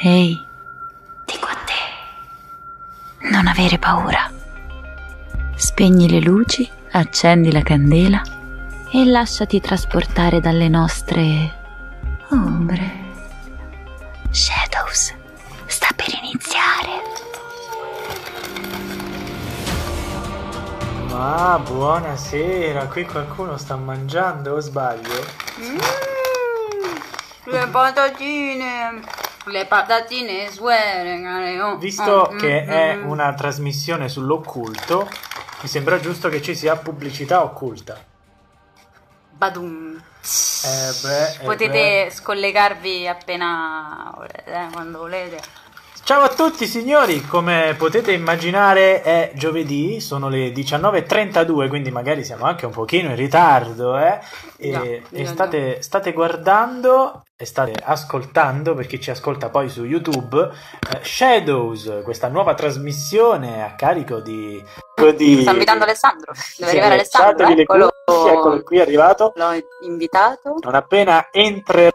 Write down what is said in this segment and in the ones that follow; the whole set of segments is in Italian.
Ehi, dico a te, non avere paura. Spegni le luci, accendi la candela e lasciati trasportare dalle nostre ombre. Shadows sta per iniziare. Ma buonasera, qui qualcuno sta mangiando o sbaglio? Mm, le patatine, le patatine suere. Oh, Visto oh, che mm, è mm. una trasmissione sull'occulto, mi sembra giusto che ci sia pubblicità occulta. Badum. Eh beh, eh Potete scollegarvi appena volete, eh, quando volete. Ciao a tutti signori, come potete immaginare è giovedì, sono le 19.32, quindi magari siamo anche un pochino in ritardo, eh? E, Già, e state, state guardando e state ascoltando, per chi ci ascolta poi su YouTube, eh, Shadows, questa nuova trasmissione a carico di... di... Sta invitando Alessandro. Deve Sì, arrivare Alessandro. Eccolo. cuffie, eccolo qui, è arrivato. L'ho invitato. Non appena entrerà,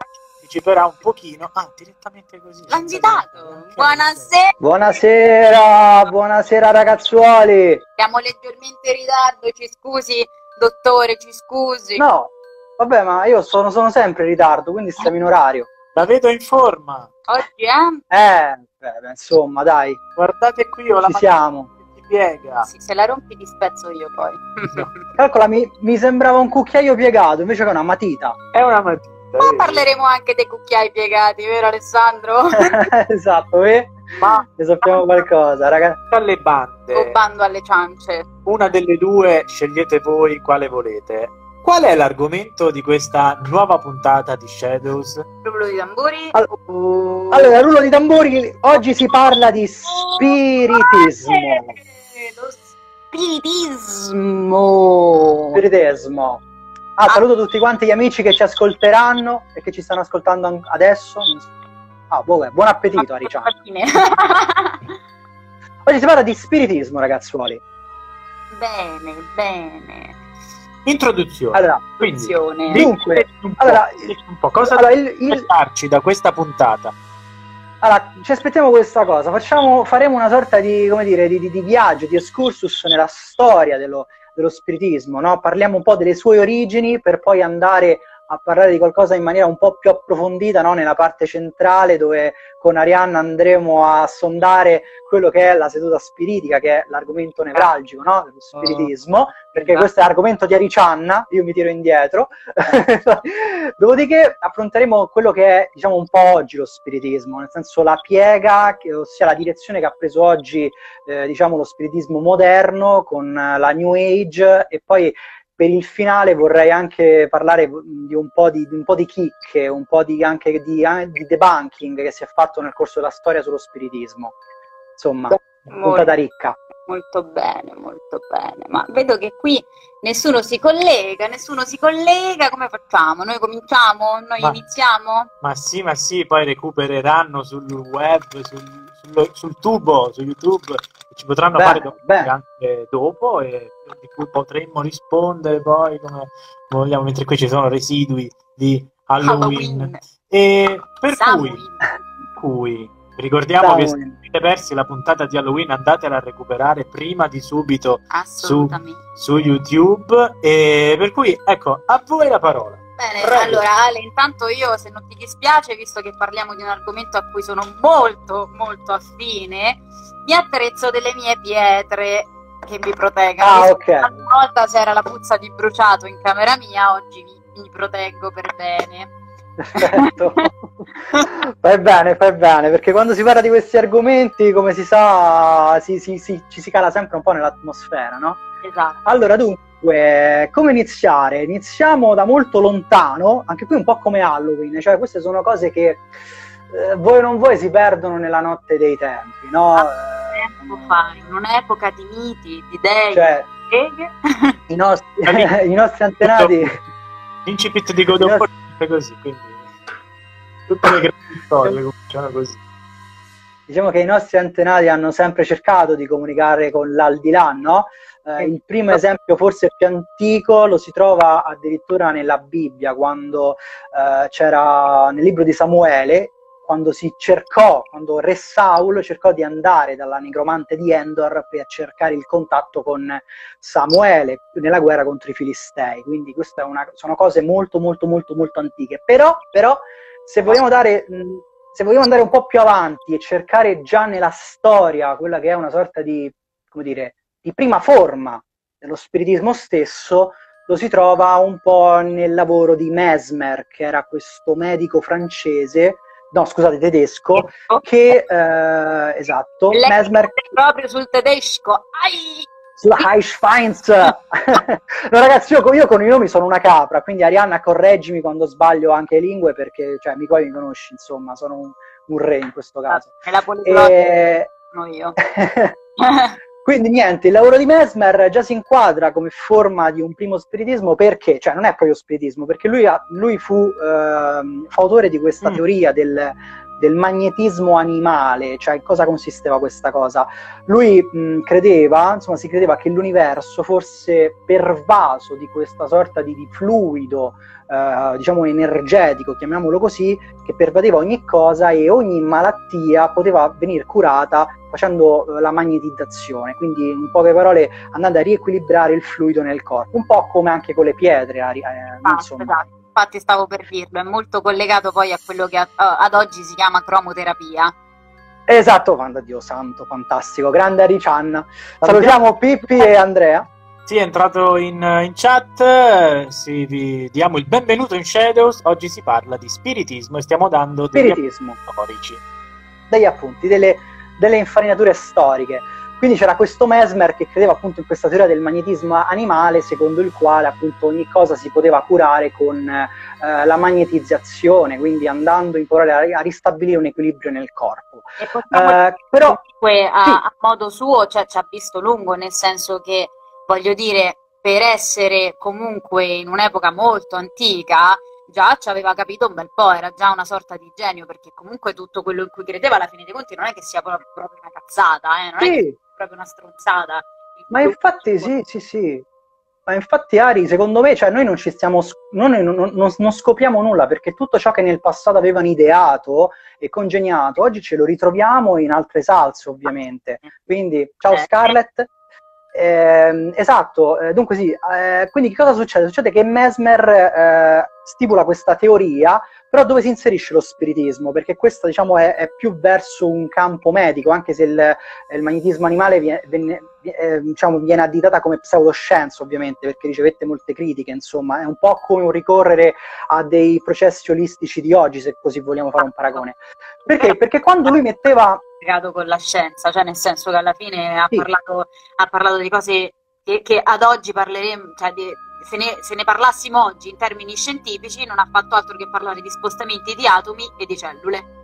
anticiperà un pochino. Ah, direttamente così. Senza invitato. Buonasera. Buonasera, buonasera ragazzuoli. Siamo leggermente in ritardo. Ci scusi, dottore, ci scusi. No, vabbè, ma io sono, sono sempre in ritardo, quindi stiamo in orario. La vedo in forma. Oggi, eh? Eh, beh, insomma, dai, Guardate qui, ho la ci siamo. che si piega. Sì, se la rompi ti spezzo io poi. Calcola, mi, mi sembrava un cucchiaio piegato, invece che è una matita. È una matita. Ma parleremo anche dei cucchiai piegati, vero Alessandro? esatto, eh? Ma Ne sappiamo qualcosa, ragazzi. alle bande, o bando alle ciance. una delle due scegliete voi quale volete. Qual è l'argomento di questa nuova puntata di Shadows? Rullo di tamburi. All- Oh. Allora, rullo di tamburi, oggi si parla di spiritismo. Eh, Lo spiritismo. Spiritismo. Ah, saluto tutti quanti gli amici che ci ascolteranno e che ci stanno ascoltando an- adesso. Ah, boh, buon appetito, Aricia. Patatine. Oggi si parla di spiritismo, ragazzuoli. bene, bene. Introduzione. Allora, Quindi. Dunque, un po', allora, un po', cosa allora, il- il- aspettarci da questa puntata? allora, ci aspettiamo questa cosa. Facciamo, faremo una sorta di, come dire, di, di- di viaggio, di excursus nella storia dello, dello spiritismo. No? Parliamo un po' delle sue origini per poi andare a parlare di qualcosa in maniera un po' più approfondita no? nella parte centrale dove con Arianna andremo a sondare quello che è la seduta spiritica, che è l'argomento nevralgico no? dello spiritismo, perché Esatto. questo è l'argomento di Aricianna, io mi tiro indietro. Dopodiché affronteremo quello che è diciamo un po' oggi lo spiritismo, nel senso la piega, che- ossia la direzione che ha preso oggi eh, diciamo lo spiritismo moderno con eh, la New Age e poi per il finale vorrei anche parlare di un po' di, di un po' di chicche, un po' di, anche di, eh, di debunking che si è fatto nel corso della storia sullo spiritismo. Insomma, puntata ricca. Molto bene, molto bene. Ma vedo che qui nessuno si collega, nessuno si collega. Come facciamo? Noi cominciamo? Noi Ma- iniziamo? Ma sì, ma sì, poi recupereranno sul web, sul, sul- sul tubo, su YouTube, ci potranno Bene, fare domande anche dopo e di cui potremmo rispondere poi come vogliamo, mentre qui ci sono residui di Halloween. Halloween. E per cui, cui ricordiamo che se avete persi la puntata di Halloween andatela a recuperare prima di subito Assolutamente. su YouTube e per cui ecco a voi la parola Bene, Prego. allora Ale, intanto io se non ti dispiace, visto che parliamo di un argomento a cui sono molto molto affine, mi attrezzo delle mie pietre che mi proteggano. Ah, ok. Una volta c'era la puzza di bruciato in camera mia, oggi mi, mi proteggo per bene. Perfetto. fai bene, fai bene, perché quando si parla di questi argomenti, come si sa, si- si- si- ci si cala sempre un po' nell'atmosfera, no? Esatto. Allora, dunque, come iniziare? Iniziamo da molto lontano, anche qui un po' come Halloween, cioè queste sono cose che eh, voi o non voi si perdono nella notte dei tempi, no? Tempo fa, in un'epoca di miti, di dei, Cioè, di i nostri, i nostri antenati... l'incipit di God of War è così quindi tutte le grandi storie cominciano così Diciamo che i nostri antenati hanno sempre cercato di comunicare con l'aldilà, no? Eh, il primo esempio, forse più antico, lo si trova addirittura nella Bibbia, quando eh, c'era nel libro di Samuele, quando si cercò, quando Re Saul cercò di andare dalla nigromante di Endor per cercare il contatto con Samuele nella guerra contro i Filistei. Quindi queste sono cose molto, molto, molto, molto antiche. Però, però se vogliamo dare... se vogliamo andare un po' più avanti e cercare già nella storia quella che è una sorta di, come dire, di prima forma dello spiritismo stesso, lo si trova un po' nel lavoro di Mesmer, che era questo medico francese, no scusate, tedesco, che, eh, esatto, Lei Mesmer... proprio sul tedesco, ai! Sulla Heischfeinz. no ragazzi, io, io, con i nomi sono una capra, quindi Arianna correggimi quando sbaglio anche lingue, perché cioè, mi poi mi conosci, insomma, sono un, un re in questo caso. È la poliglota e... sono io. Quindi niente, il lavoro di Mesmer già si inquadra come forma di un primo spiritismo perché, cioè non è proprio spiritismo, perché lui, ha, lui fu eh, fautore di questa mm. teoria del, del, magnetismo animale, cioè in cosa consisteva questa cosa? Lui mh, credeva, insomma si credeva che l'universo fosse pervaso di questa sorta di, di fluido eh, diciamo energetico, chiamiamolo così, che pervadeva ogni cosa e ogni malattia poteva venire curata facendo eh, la magnetizzazione, quindi in poche parole andando a riequilibrare il fluido nel corpo, un po' come anche con le pietre. Eh, ah, esatto. Infatti stavo per dirlo, è molto collegato poi a quello che ad oggi si chiama cromoterapia. Esatto, Vanda Dio santo, fantastico, grande Aricianna. Salutiamo Pippi e Andrea. Sì, è entrato in, in chat, sì, vi diamo il benvenuto in Shadows, oggi si parla di spiritismo e stiamo dando degli spiritismo. appunti storici. Degli appunti, delle, delle infarinature storiche. Quindi c'era questo Mesmer che credeva appunto in questa teoria del magnetismo animale, secondo il quale appunto ogni cosa si poteva curare con eh, la magnetizzazione, quindi andando in a, a ristabilire un equilibrio nel corpo. E eh, però comunque a, sì. a modo suo cioè, ci ha visto lungo, nel senso che voglio dire, per essere comunque in un'epoca molto antica, già ci aveva capito un bel po', era già una sorta di genio, perché comunque tutto quello in cui credeva alla fine dei conti non è che sia proprio una cazzata, eh? non sì. è che proprio una stronzata. Ma infatti sì, sì, sì. Ma infatti Ari, secondo me, cioè, noi non ci stiamo, noi non, non, non, scopriamo nulla perché tutto ciò che nel passato avevano ideato e congegnato, oggi ce lo ritroviamo in altre salse, ovviamente. Quindi, ciao eh, Scarlett. Eh, esatto, eh, dunque sì, eh, quindi che cosa succede? Succede che Mesmer eh, stipula questa teoria, però dove si inserisce lo spiritismo? Perché questo diciamo, è, è, più verso un campo medico, anche se il, il magnetismo animale viene, viene, eh, diciamo, viene, additata come pseudoscienza ovviamente, perché ricevette molte critiche, insomma, è un po' come un ricorrere a dei processi olistici di oggi, se così vogliamo fare un paragone. Perché? Perché quando lui metteva legato con la scienza, cioè nel senso che alla fine ha, sì. parlato, ha parlato, di cose che, che ad oggi parleremo, cioè di, se, ne, se, ne, parlassimo oggi in termini scientifici non ha fatto altro che parlare di spostamenti di atomi e di cellule.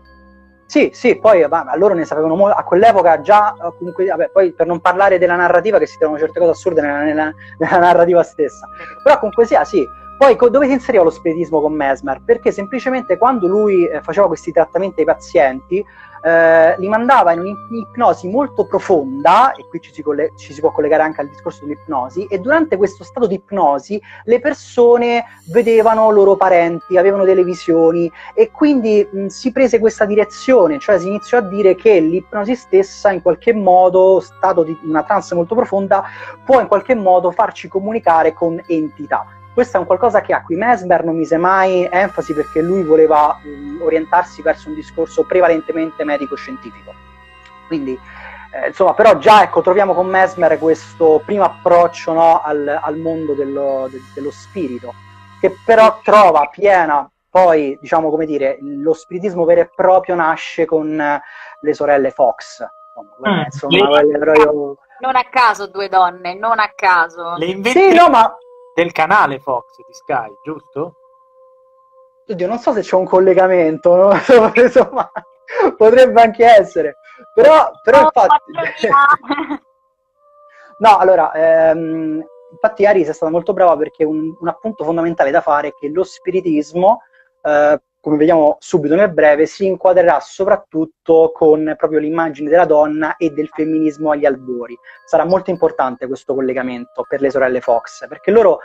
Sì, sì, poi vabbè, loro ne sapevano molto, a quell'epoca già, comunque, vabbè, poi per non parlare della narrativa, che si trovano certe cose assurde nella, nella, nella narrativa stessa, però comunque sia, sì, poi dove si inseriva lo spiritismo con Mesmer? Perché semplicemente quando lui eh, faceva questi trattamenti ai pazienti, eh, li mandava in un'ipnosi molto profonda, e qui ci si, coll- ci si, può collegare anche al discorso dell'ipnosi, e durante questo stato di ipnosi le persone vedevano loro parenti, avevano delle visioni, e quindi mh, si prese questa direzione, cioè si iniziò a dire che l'ipnosi stessa in qualche modo, stato di una trance molto profonda, può in qualche modo farci comunicare con entità questo è un qualcosa che a cui Mesmer non mise mai enfasi perché lui voleva mh, orientarsi verso un discorso prevalentemente medico-scientifico. Quindi, eh, insomma, però già ecco, troviamo con Mesmer questo primo approccio no, al, al, mondo dello, de, dello spirito, che però trova piena poi, diciamo come dire, lo spiritismo vero e proprio nasce con le sorelle Fox. Insomma, mm, insomma le... proprio... Non a caso due donne, non a caso. Le inventi... Sì, no, ma del canale Fox di Sky, giusto? Oddio, non so se c'è un collegamento, no? insomma, potrebbe anche essere, però, però infatti... no, allora, ehm, infatti Aris è stata molto brava perché un, un, appunto fondamentale da fare è che lo spiritismo eh, come vediamo subito nel breve, si inquadrerà soprattutto con proprio l'immagine della donna e del femminismo agli albori. Sarà molto importante questo collegamento per le sorelle Fox, perché loro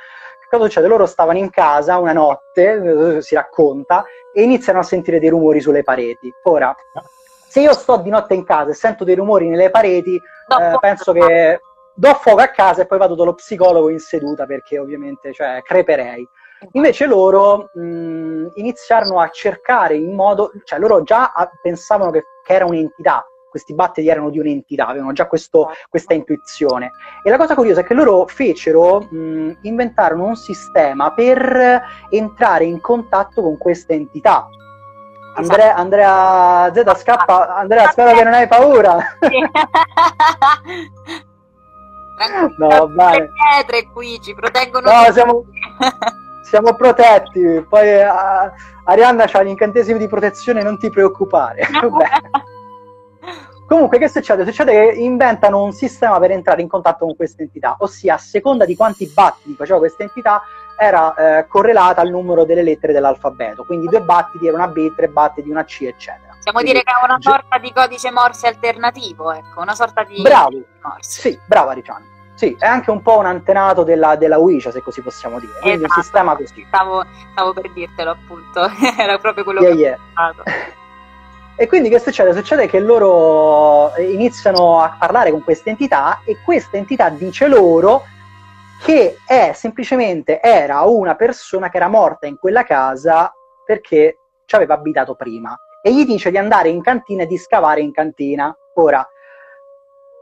cosa succede? Loro stavano in casa una notte, eh, si racconta, e iniziano a sentire dei rumori sulle pareti. Ora, se io sto di notte in casa e sento dei rumori nelle pareti, eh, penso che do fuoco a casa e poi vado dallo psicologo in seduta perché ovviamente cioè, creperei. Invece loro mh, iniziarono a cercare in modo, cioè loro già pensavano che, che era un'entità, questi batteri erano di un'entità, avevano già questo, questa intuizione. E la cosa curiosa è che loro fecero, mh, inventarono un sistema per entrare in contatto con questa entità. Andrea, Andrea Z scappa, Andrea spero che non hai paura. no, va bene. Le pietre qui ci proteggono. No, siamo, siamo protetti. Poi uh, Arianna ha gli incantesimi di protezione, non ti preoccupare. Comunque, che succede? Succede che inventano un sistema per entrare in contatto con questa entità, ossia a seconda di quanti battiti faceva questa entità, era eh, correlata al numero delle lettere dell'alfabeto. Quindi due battiti era una B, tre battiti una C, eccetera. Possiamo Quindi, dire che è una sorta di codice Morse alternativo, ecco, una sorta di Bravo. Morse. Sì, brava Ricciani. Sì, è anche un po' un antenato della, della Ouija, se così possiamo dire. Quindi esatto. un sistema così. Stavo, stavo, per dirtelo, appunto. Era proprio quello yeah, che yeah. ho pensato. E quindi che succede? Succede che loro iniziano a parlare con questa entità e questa entità dice loro che è semplicemente era una persona che era morta in quella casa perché ci aveva abitato prima e gli dice di andare in cantina e di scavare in cantina. Ora,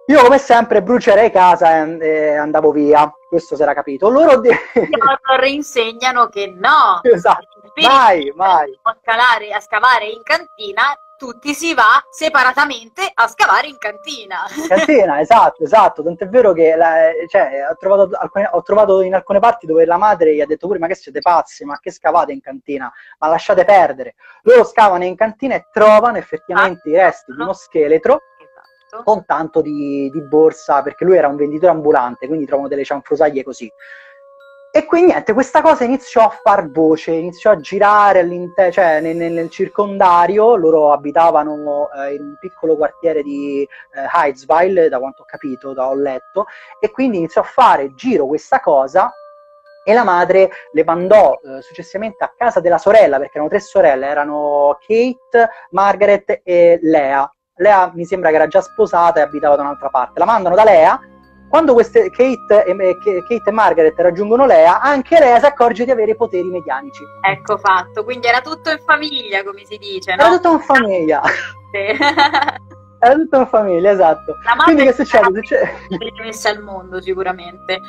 io come sempre brucerei casa e, andavo via, questo si era capito. Loro de- insegnano che no, esatto. mai, mai. A, scalare, a scavare in cantina tutti si va separatamente a scavare in cantina. Cantina, esatto, esatto. Tant'è vero che la, cioè, ho, trovato alcune, ho, trovato in alcune parti dove la madre gli ha detto pure ma che siete pazzi, ma che scavate in cantina? Ma lasciate perdere. Loro scavano in cantina e trovano effettivamente ah, i resti no. di uno scheletro esatto. con tanto di, di borsa, perché lui era un venditore ambulante, quindi trovano delle cianfrusaglie così. E quindi niente, questa cosa iniziò a far voce, iniziò a girare cioè, nel, nel, circondario, loro abitavano eh, in un piccolo quartiere di eh, Heidsville, da quanto ho capito, da ho letto, e quindi iniziò a fare giro questa cosa e la madre le mandò eh, successivamente a casa della sorella, perché erano tre sorelle, erano Kate, Margaret e Lea. Lea mi sembra che era già sposata e abitava da un'altra parte. La mandano da Lea quando queste Kate e, Kate e, Margaret raggiungono Lea, anche Lea si accorge di avere poteri medianici. Ecco fatto, quindi era tutto in famiglia, come si dice, no? Era tutto in famiglia. Sì. era tutto in famiglia, esatto. La quindi che succede? succede... messa al mondo, sicuramente.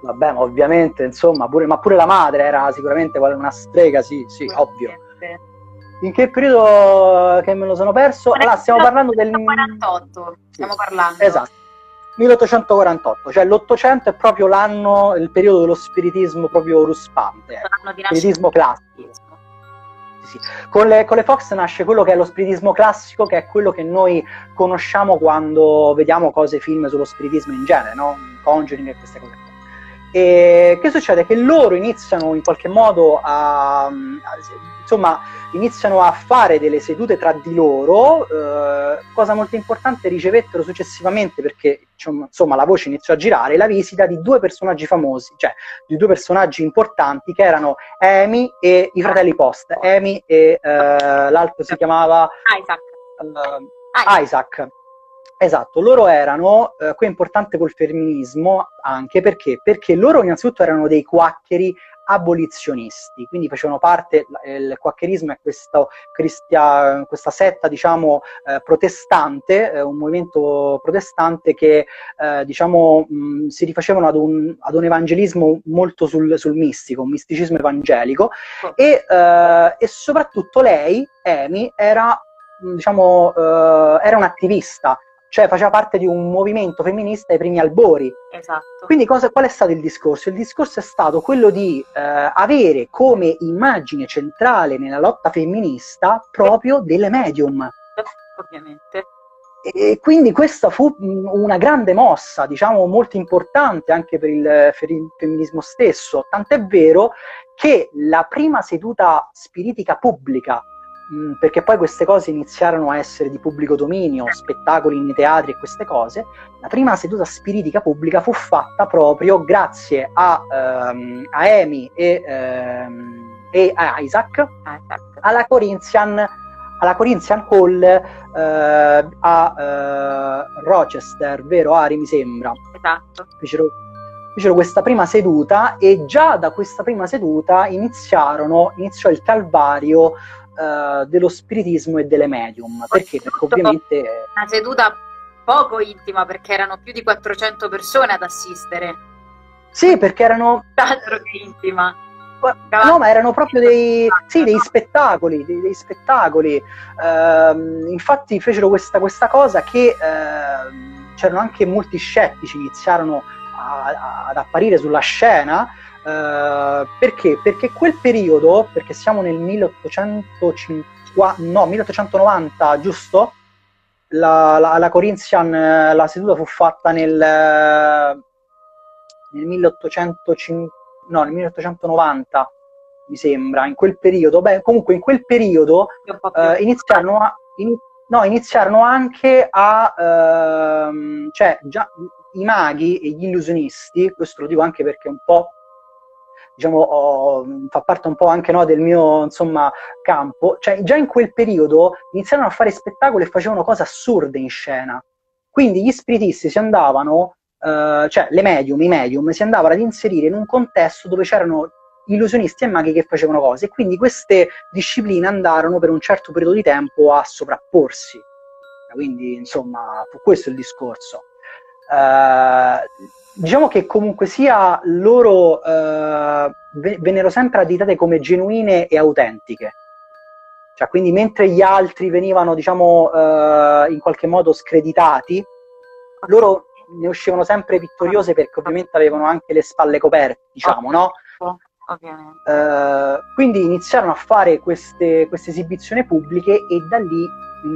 Vabbè, ma ovviamente, insomma, pure, ma pure la madre era sicuramente una strega, sì, sì, ovvio. In che periodo che me lo sono perso? Allora, stiamo parlando del 48, stiamo parlando. Esatto. 1848, cioè l'Ottocento è proprio l'anno, il periodo dello spiritismo proprio ruspante, ecco. spiritismo classico. Sì. Con, le, con, le, Fox nasce quello che è lo spiritismo classico, che è quello che noi conosciamo quando vediamo cose, film sullo spiritismo in genere, no? Conjuring e queste cose. E che succede? Che loro iniziano in qualche modo a, a insomma, iniziano a fare delle sedute tra di loro, eh, cosa molto importante, ricevettero successivamente, perché insomma la voce iniziò a girare, la visita di due personaggi famosi, cioè di due personaggi importanti che erano Amy e i fratelli Post. Amy e eh, l'altro si chiamava Isaac. Uh, Isaac. Isaac. Esatto, loro erano, eh, qui è importante col femminismo anche perché? Perché loro innanzitutto erano dei quaccheri abolizionisti, quindi facevano parte, il quaccherismo è questo, cristia, questa setta diciamo eh, protestante, eh, un movimento protestante che eh, diciamo mh, si rifacevano ad un, ad un, evangelismo molto sul, sul mistico, un misticismo evangelico oh. e, eh, e, soprattutto lei, Amy, era diciamo, eh, era un'attivista cioè faceva parte di un movimento femminista ai primi albori. Esatto. Quindi cosa, qual è stato il discorso? Il discorso è stato quello di eh, avere come immagine centrale nella lotta femminista proprio delle medium. Ovviamente. E quindi questa fu una grande mossa, diciamo molto importante anche per il, per il femminismo stesso, tant'è vero che la prima seduta spiritica pubblica mh, perché poi queste cose iniziarono a essere di pubblico dominio, spettacoli nei teatri e queste cose, la prima seduta spiritica pubblica fu fatta proprio grazie a, ehm, a Amy e, ehm, e a Isaac alla Corinthian, alla Corinthian Hall eh, a eh, Rochester, vero Ari mi sembra? Esatto. Fecero, fecero questa prima seduta e già da questa prima seduta iniziarono, iniziò il calvario uh, dello spiritismo e delle medium. Perché? Perché ovviamente... Una seduta poco intima perché erano più di 400 persone ad assistere. Sì, perché erano... Altro che intima. No, ma erano proprio dei, sì, dei spettacoli, dei, dei spettacoli. Uh, infatti fecero questa, questa cosa che uh, c'erano anche molti scettici, iniziarono a, a, ad apparire sulla scena Uh, perché? Perché quel periodo, perché siamo nel 1850, no, 1890, giusto? La, la, la Corinthian, la seduta fu fatta nel, nel 1850, no, nel 1890, mi sembra, in quel periodo. Beh, comunque in quel periodo uh, iniziarono, a, in, no, iniziarono anche a, uh, cioè già i maghi e gli illusionisti, questo lo dico anche perché un po' diciamo, ho, fa parte un po' anche no, del mio insomma, campo, cioè già in quel periodo iniziarono a fare spettacoli e facevano cose assurde in scena. Quindi gli spiritisti si andavano, eh, cioè le medium, i medium, si andavano ad inserire in un contesto dove c'erano illusionisti e maghi che facevano cose e quindi queste discipline andarono per un certo periodo di tempo a sovrapporsi. Quindi, insomma, fu questo il discorso. Uh, diciamo che comunque sia loro uh, vennero sempre additate come genuine e autentiche. Cioè, quindi mentre gli altri venivano, diciamo, uh, in qualche modo screditati, loro ne uscivano sempre vittoriose perché ovviamente avevano anche le spalle coperte, diciamo, no? Uh, quindi iniziarono a fare queste, queste, esibizioni pubbliche e da lì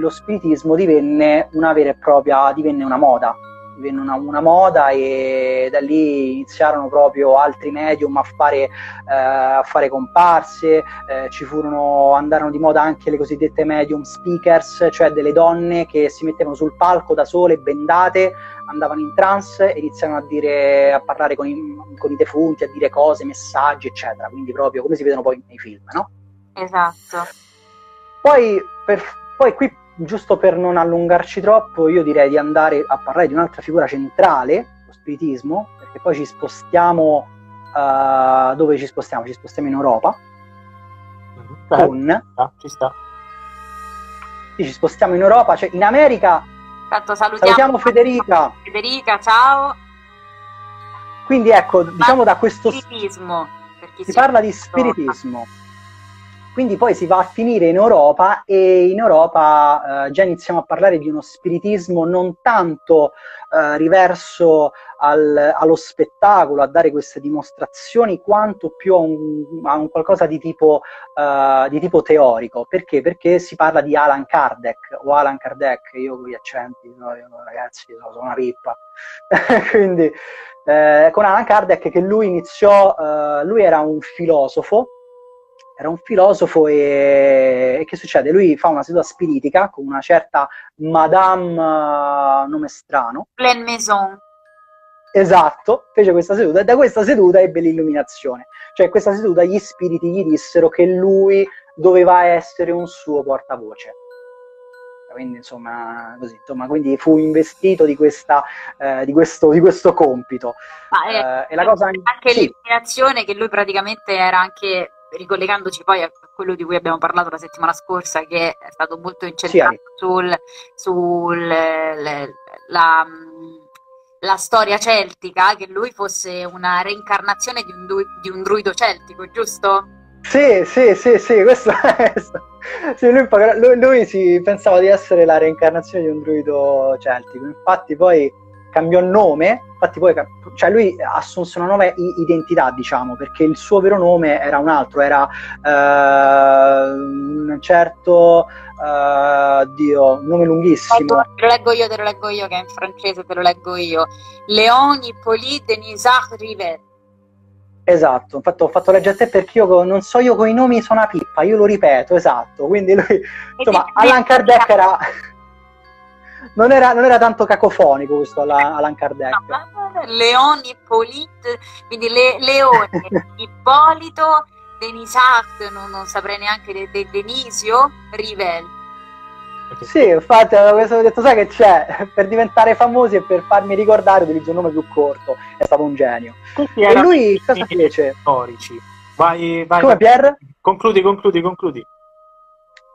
lo spiritismo divenne una vera e propria, divenne una moda divenne una, una, moda e da lì iniziarono proprio altri medium a fare, eh, a fare comparse, eh, ci furono, andarono di moda anche le cosiddette medium speakers, cioè delle donne che si mettevano sul palco da sole, bendate, andavano in trance e iniziarono a, dire, a parlare con i, con i defunti, a dire cose, messaggi, eccetera, quindi proprio come si vedono poi nei film, no? Esatto. Poi, per, poi qui giusto per non allungarci troppo, io direi di andare a parlare di un'altra figura centrale, lo spiritismo, perché poi ci spostiamo. Uh, dove ci spostiamo? Ci spostiamo in Europa. Beh, con, ah, ci sta. Sì, ci spostiamo in Europa, cioè in America. Tanto salutiamo, salutiamo Federica. Federica, ciao. Quindi ecco, diciamo da questo spiritismo. Si parla di spiritismo. Quindi poi si va a finire in Europa e in Europa eh, già iniziamo a parlare di uno spiritismo non tanto eh, riverso al, allo spettacolo, a dare queste dimostrazioni, quanto più a un, a un qualcosa di tipo, uh, di tipo, teorico. Perché? Perché si parla di Alan Kardec o Alan Kardec, io con gli accenti, no, io, ragazzi, sono una pippa. Quindi eh, con Alan Kardec che lui iniziò, uh, lui era un filosofo era un filosofo e, e, che succede? Lui fa una seduta spiritica con una certa Madame uh, nome strano. Pleine Maison. Esatto, fece questa seduta e da questa seduta ebbe l'illuminazione. Cioè questa seduta gli spiriti gli dissero che lui doveva essere un suo portavoce. Quindi insomma, così, insomma, quindi fu investito di, questa, eh, di, questo, di questo, compito. Ma, eh, e la cosa anche sì. l'illuminazione che lui praticamente era anche ricollegandoci poi a quello di cui abbiamo parlato la settimana scorsa, che è stato molto incentrato sì, sul, sul le, la, la, storia celtica, che lui fosse una reincarnazione di un, di un druido celtico, giusto? Sì, sì, sì, sì, questo è... Sì, lui, lui, lui si pensava di essere la reincarnazione di un druido celtico, infatti poi cambiò nome, infatti poi cioè lui assunse una nuova identità, diciamo, perché il suo vero nome era un altro, era uh, un certo uh, Dio, un nome lunghissimo. Te lo leggo io, te lo leggo io, che è in francese, te lo leggo io. Léon Hippolyte Denisard Rivet. Esatto, infatti ho fatto leggere a te perché io non so io con i nomi sono una pippa, io lo ripeto, esatto. Quindi lui, insomma, Allan Kardec era non era, non era, tanto cacofonico questo Allan Kardec. No, Leone, Ippolite, quindi le, Leone, Ippolito, Denisat, non, non saprei neanche de, de, Denisio, Rivel. Sì, infatti avevo detto, sai che c'è, per diventare famosi e per farmi ricordare utilizzo un nome più corto, è stato un genio. E lui cosa fece? Storici. Vai, vai. Come vai. Pier? Concludi, concludi, concludi.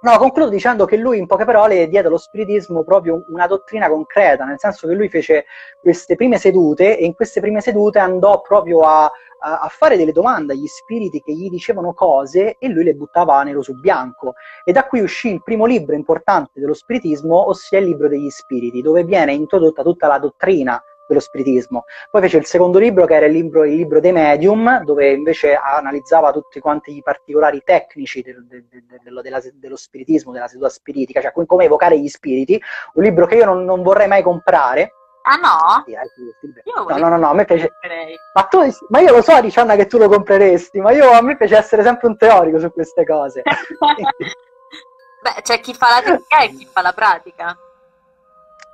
No, concludo dicendo che lui in poche parole diede allo spiritismo proprio una dottrina concreta, nel senso che lui fece queste prime sedute e in queste prime sedute andò proprio a, a, fare delle domande agli spiriti che gli dicevano cose e lui le buttava nero su bianco. E da qui uscì il primo libro importante dello spiritismo, ossia il libro degli spiriti, dove viene introdotta tutta la dottrina dello spiritismo. Poi fece il secondo libro che era il libro, il libro dei medium, dove invece analizzava tutti quanti i particolari tecnici del, del, del, della, dello spiritismo, della seduta spiritica, cioè come evocare gli spiriti, un libro che io non, non vorrei mai comprare. Ah no? no, no, no, no, a me piace. Ma, tu, ma io lo so, Riccianna, che tu lo compreresti, ma io, a me piace essere sempre un teorico su queste cose. Beh, c'è chi fa la tecnica e chi fa la pratica.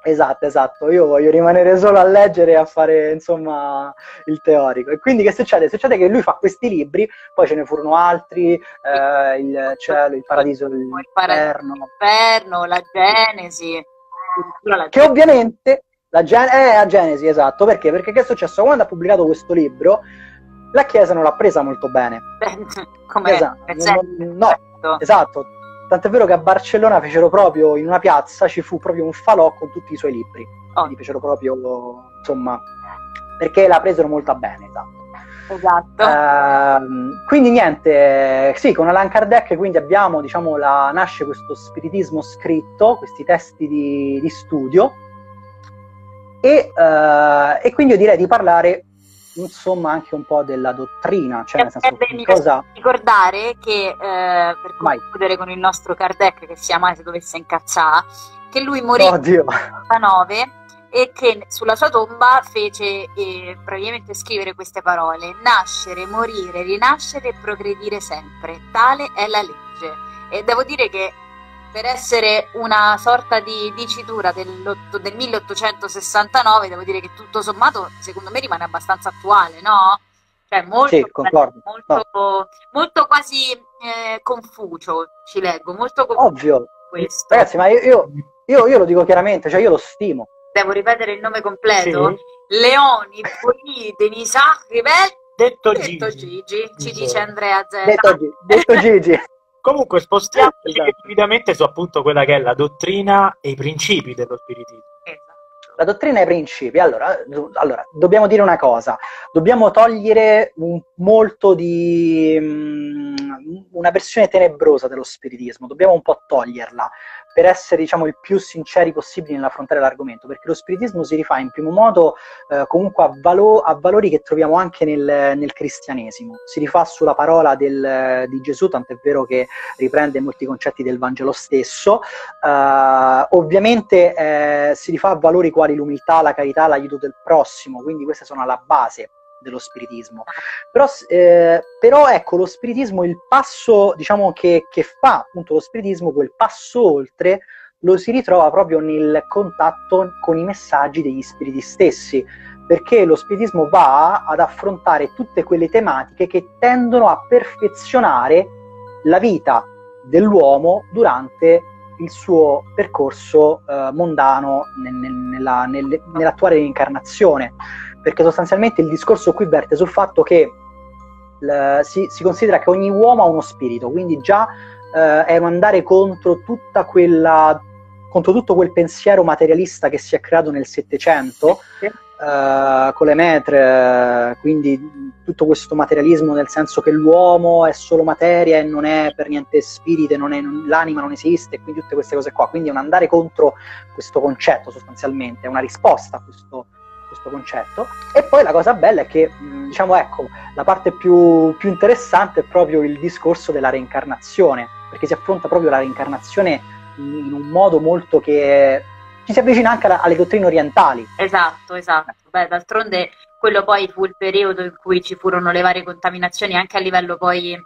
Esatto, esatto, io voglio rimanere solo a leggere e a fare insomma il teorico. E quindi che succede? Succede che lui fa questi libri, poi ce ne furono altri, eh, il cielo, il paradiso, l'inferno. L'inferno, la Genesi. La che ovviamente, la, gen- eh, la Genesi, esatto, perché? Perché che è successo? Quando ha pubblicato questo libro, la Chiesa non l'ha presa molto bene. Come esatto, non, no, esatto, Tant'è vero che a Barcellona fecero proprio, in una piazza, ci fu proprio un falò con tutti i suoi libri. Oh. Quindi fecero proprio, insomma, perché la presero molto bene, esatto. Esatto. Uh, quindi niente, sì, con Allan Kardec quindi abbiamo, diciamo, la, nasce questo spiritismo scritto, questi testi di, di studio, e, uh, e, quindi io direi di parlare insomma anche un po' della dottrina, cioè nel senso che cosa... ricordare che eh, per concludere con il nostro Kardec che sia mai se dovesse incazzare che lui morì nel 1999 e che sulla sua tomba fece eh, praticamente scrivere queste parole nascere, morire, rinascere e progredire sempre. Tale è la legge e devo dire che per essere una sorta di dicitura del, del 1869, devo dire che tutto sommato, secondo me, rimane abbastanza attuale, no? Cioè, molto, sì, concordo. molto, no. molto quasi eh, Confucio, ci leggo, molto Ovvio. Questo. Ragazzi, ma io, io, io, lo dico chiaramente, cioè io lo stimo. Devo ripetere il nome completo? Sì. Leoni, Poli, Denisa, Rivel, detto, detto Gigi. Gigi, ci dice Andrea Zera. Detto, detto Gigi. Comunque spostiamoci esatto. rapidamente su appunto quella che è la dottrina e i principi dello spiritismo. Esatto. La dottrina e i principi. Allora, allora, dobbiamo dire una cosa, dobbiamo togliere un, molto di um, una versione tenebrosa dello spiritismo, dobbiamo un po' toglierla per essere diciamo il più sinceri possibili nell'affrontare l'argomento, perché lo spiritismo si rifà in primo modo eh, comunque a, valo- a, valori che troviamo anche nel, nel cristianesimo, si rifà sulla parola del, di Gesù, tant'è vero che riprende molti concetti del Vangelo stesso, eh, ovviamente eh, si rifà a valori quali l'umiltà, la carità, l'aiuto del prossimo, quindi queste sono alla base dello spiritismo. Però, eh, però, ecco, lo spiritismo, il passo, diciamo, che, che fa appunto lo spiritismo, quel passo oltre, lo si ritrova proprio nel contatto con i messaggi degli spiriti stessi, perché lo spiritismo va ad affrontare tutte quelle tematiche che tendono a perfezionare la vita dell'uomo durante il suo percorso eh, mondano nel, nel, nella, nel, nell'attuale reincarnazione perché sostanzialmente il discorso qui verte sul fatto che l- si, si, considera che ogni uomo ha uno spirito, quindi già eh, è un andare contro tutta quella contro tutto quel pensiero materialista che si è creato nel Settecento eh, con le metre, quindi tutto questo materialismo nel senso che l'uomo è solo materia e non è per niente spirito, non è, non, l'anima non esiste, quindi tutte queste cose qua. Quindi è un andare contro questo concetto sostanzialmente, è una risposta a questo, questo concetto. E poi la cosa bella è che, diciamo, ecco, la parte più, più interessante è proprio il discorso della reincarnazione, perché si affronta proprio la reincarnazione in un modo molto che ci si avvicina anche alle dottrine orientali. Esatto, esatto. Beh, d'altronde quello poi fu il periodo in cui ci furono le varie contaminazioni anche a livello poi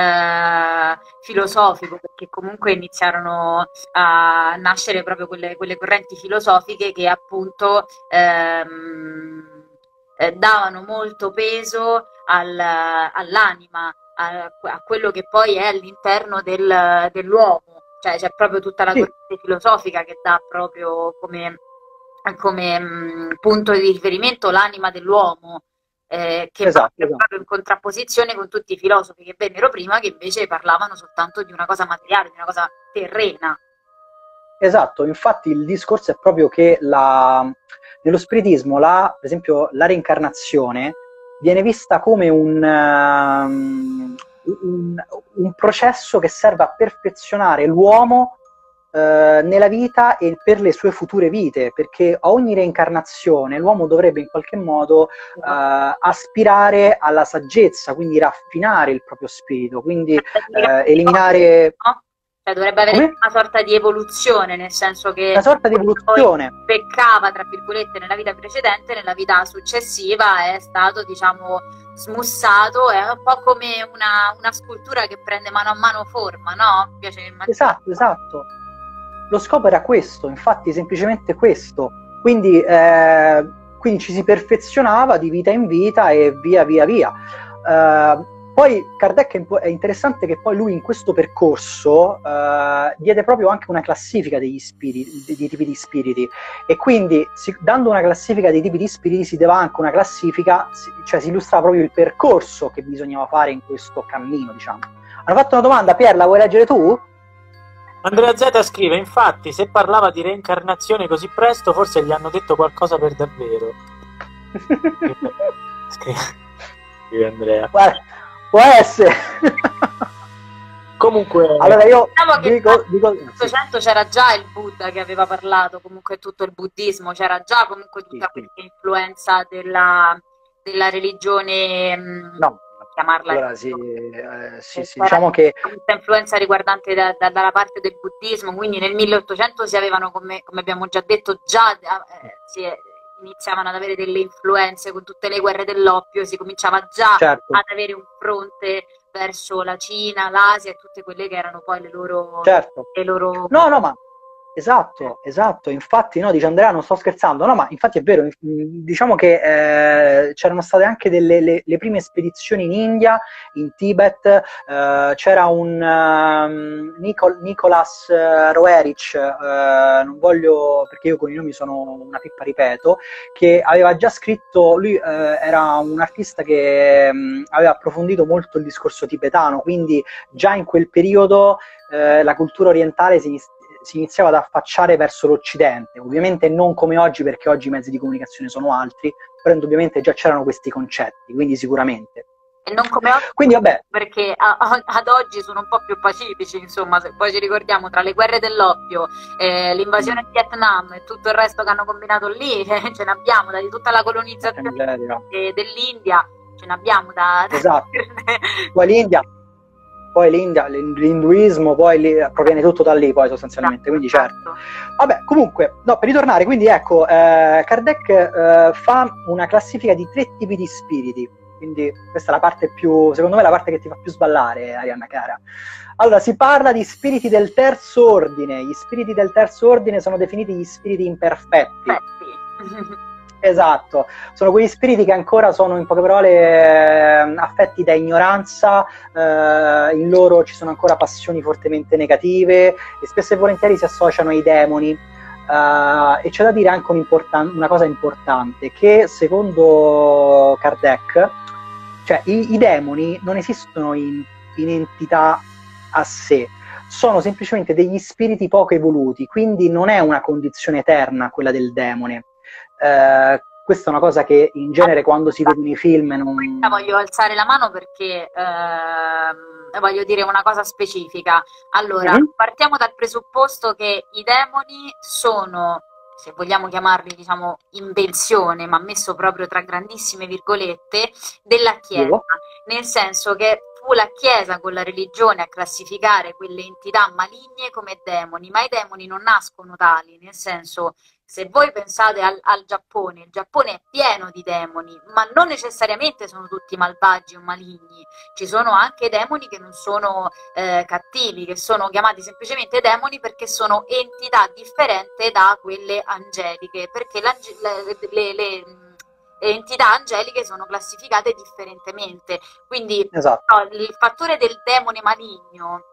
eh, filosofico, perché comunque iniziarono a nascere proprio quelle, quelle correnti filosofiche che appunto ehm, eh, davano molto peso al, all'anima, a, a, quello che poi è all'interno del, dell'uomo. Cioè c'è proprio tutta la sì. corrente filosofica che dà proprio come, come mh, punto di riferimento l'anima dell'uomo, eh, che esatto, è esatto. proprio in contrapposizione con tutti i filosofi che vennero prima, che invece parlavano soltanto di una cosa materiale, di una cosa terrena. Esatto, infatti il discorso è proprio che la, nello spiritismo, la, per esempio, la reincarnazione viene vista come un, um, un, un processo che serve a perfezionare l'uomo eh, nella vita e per le sue future vite, perché a ogni reincarnazione l'uomo dovrebbe in qualche modo uh, aspirare alla saggezza, quindi raffinare il proprio spirito, quindi uh, eliminare... Cioè dovrebbe avere Come? una sorta di evoluzione, nel senso che una sorta di evoluzione. peccava, tra virgolette, nella vita precedente, nella vita successiva è stato, diciamo, smussato, è un po' come una, una scultura che prende mano a mano forma, no? Piace esatto, esatto lo scopo era questo, infatti semplicemente questo. Quindi, eh, quindi ci si perfezionava di vita in vita e via via via. Uh, poi Kardec è interessante che poi lui in questo percorso uh, diede proprio anche una classifica degli spiriti, dei tipi di spiriti e quindi si, dando una classifica dei tipi di spiriti si dava anche una classifica, si, cioè si illustrava proprio il percorso che bisognava fare in questo cammino, diciamo. Hanno fatto una domanda, Pier, la vuoi leggere tu? Andrea Z scrive, infatti, se parlava di reincarnazione così presto, forse gli hanno detto qualcosa per davvero. scrive Andrea. Guarda, può essere. Comunque, allora io diciamo dico, dico nell'Ottocento c'era già il Buddha che aveva parlato, comunque tutto il buddismo, c'era già comunque tutta sì, questa influenza della, della religione mm, no chiamarla. Allora, sì, eh, sì, sì diciamo che... Questa influenza riguardante da, da, dalla parte del buddismo, quindi nel 1800 si avevano, come, come abbiamo già detto, già eh, si iniziavano ad avere delle influenze con tutte le guerre dell'oppio, si cominciava già certo. ad avere un fronte verso la Cina, l'Asia e tutte quelle che erano poi le loro... Certo. Le loro... No, no, ma Esatto, esatto, infatti no, dice Andrea non sto scherzando, no ma infatti è vero, diciamo che eh, c'erano state anche delle le, le, prime spedizioni in India, in Tibet, eh, c'era un um, Nicol, Nicolas uh, Roerich, uh, non voglio, perché io con i nomi sono una pippa, ripeto, che aveva già scritto, lui uh, era un artista che um, aveva approfondito molto il discorso tibetano, quindi già in quel periodo la cultura orientale si si iniziava ad affacciare verso l'Occidente, ovviamente non come oggi perché oggi i mezzi di comunicazione sono altri, però indubbiamente già c'erano questi concetti, quindi sicuramente. E non come oggi, quindi, vabbè. perché a, a, ad oggi sono un po' più pacifici, insomma, se poi ci ricordiamo tra le guerre dell'oppio, eh, l'invasione in Vietnam e tutto il resto che hanno combinato lì, eh, ce ne abbiamo, da tutta la colonizzazione dell'India, ce ne abbiamo da... Esatto, poi l'India poi l'India, l'induismo poi lì, proviene tutto da lì poi sostanzialmente, quindi certo. Vabbè, comunque, no, per ritornare, quindi ecco, eh, Kardec eh, fa una classifica di tre tipi di spiriti, quindi questa è la parte più, secondo me, la parte che ti fa più sballare, Arianna cara. Allora, si parla di spiriti del terzo ordine, gli spiriti del terzo ordine sono definiti gli spiriti imperfetti. Esatto, sono quegli spiriti che ancora sono in poche parole eh, affetti da ignoranza, eh, in loro ci sono ancora passioni fortemente negative e spesso e volentieri si associano ai demoni. Eh, e c'è da dire anche una cosa importante, che secondo Kardec, cioè i, i demoni non esistono in, in entità a sé, sono semplicemente degli spiriti poco evoluti, quindi non è una condizione eterna quella del demone eh, questa è una cosa che in genere quando si vedono i film non... Voglio alzare la mano perché eh, voglio dire una cosa specifica. Allora, mm-hmm. partiamo dal presupposto che i demoni sono, se vogliamo chiamarli, diciamo, invenzione, ma messo proprio tra grandissime virgolette, della Chiesa. Oh. Nel senso che fu la Chiesa con la religione a classificare quelle entità maligne come demoni, ma i demoni non nascono tali, nel senso se voi pensate al, al, Giappone, il Giappone è pieno di demoni, ma non necessariamente sono tutti malvagi o maligni, ci sono anche demoni che non sono eh, cattivi, che sono chiamati semplicemente demoni perché sono entità differenti da quelle angeliche, perché le, le, le entità angeliche sono classificate differentemente. Quindi esatto. no, il fattore del demone maligno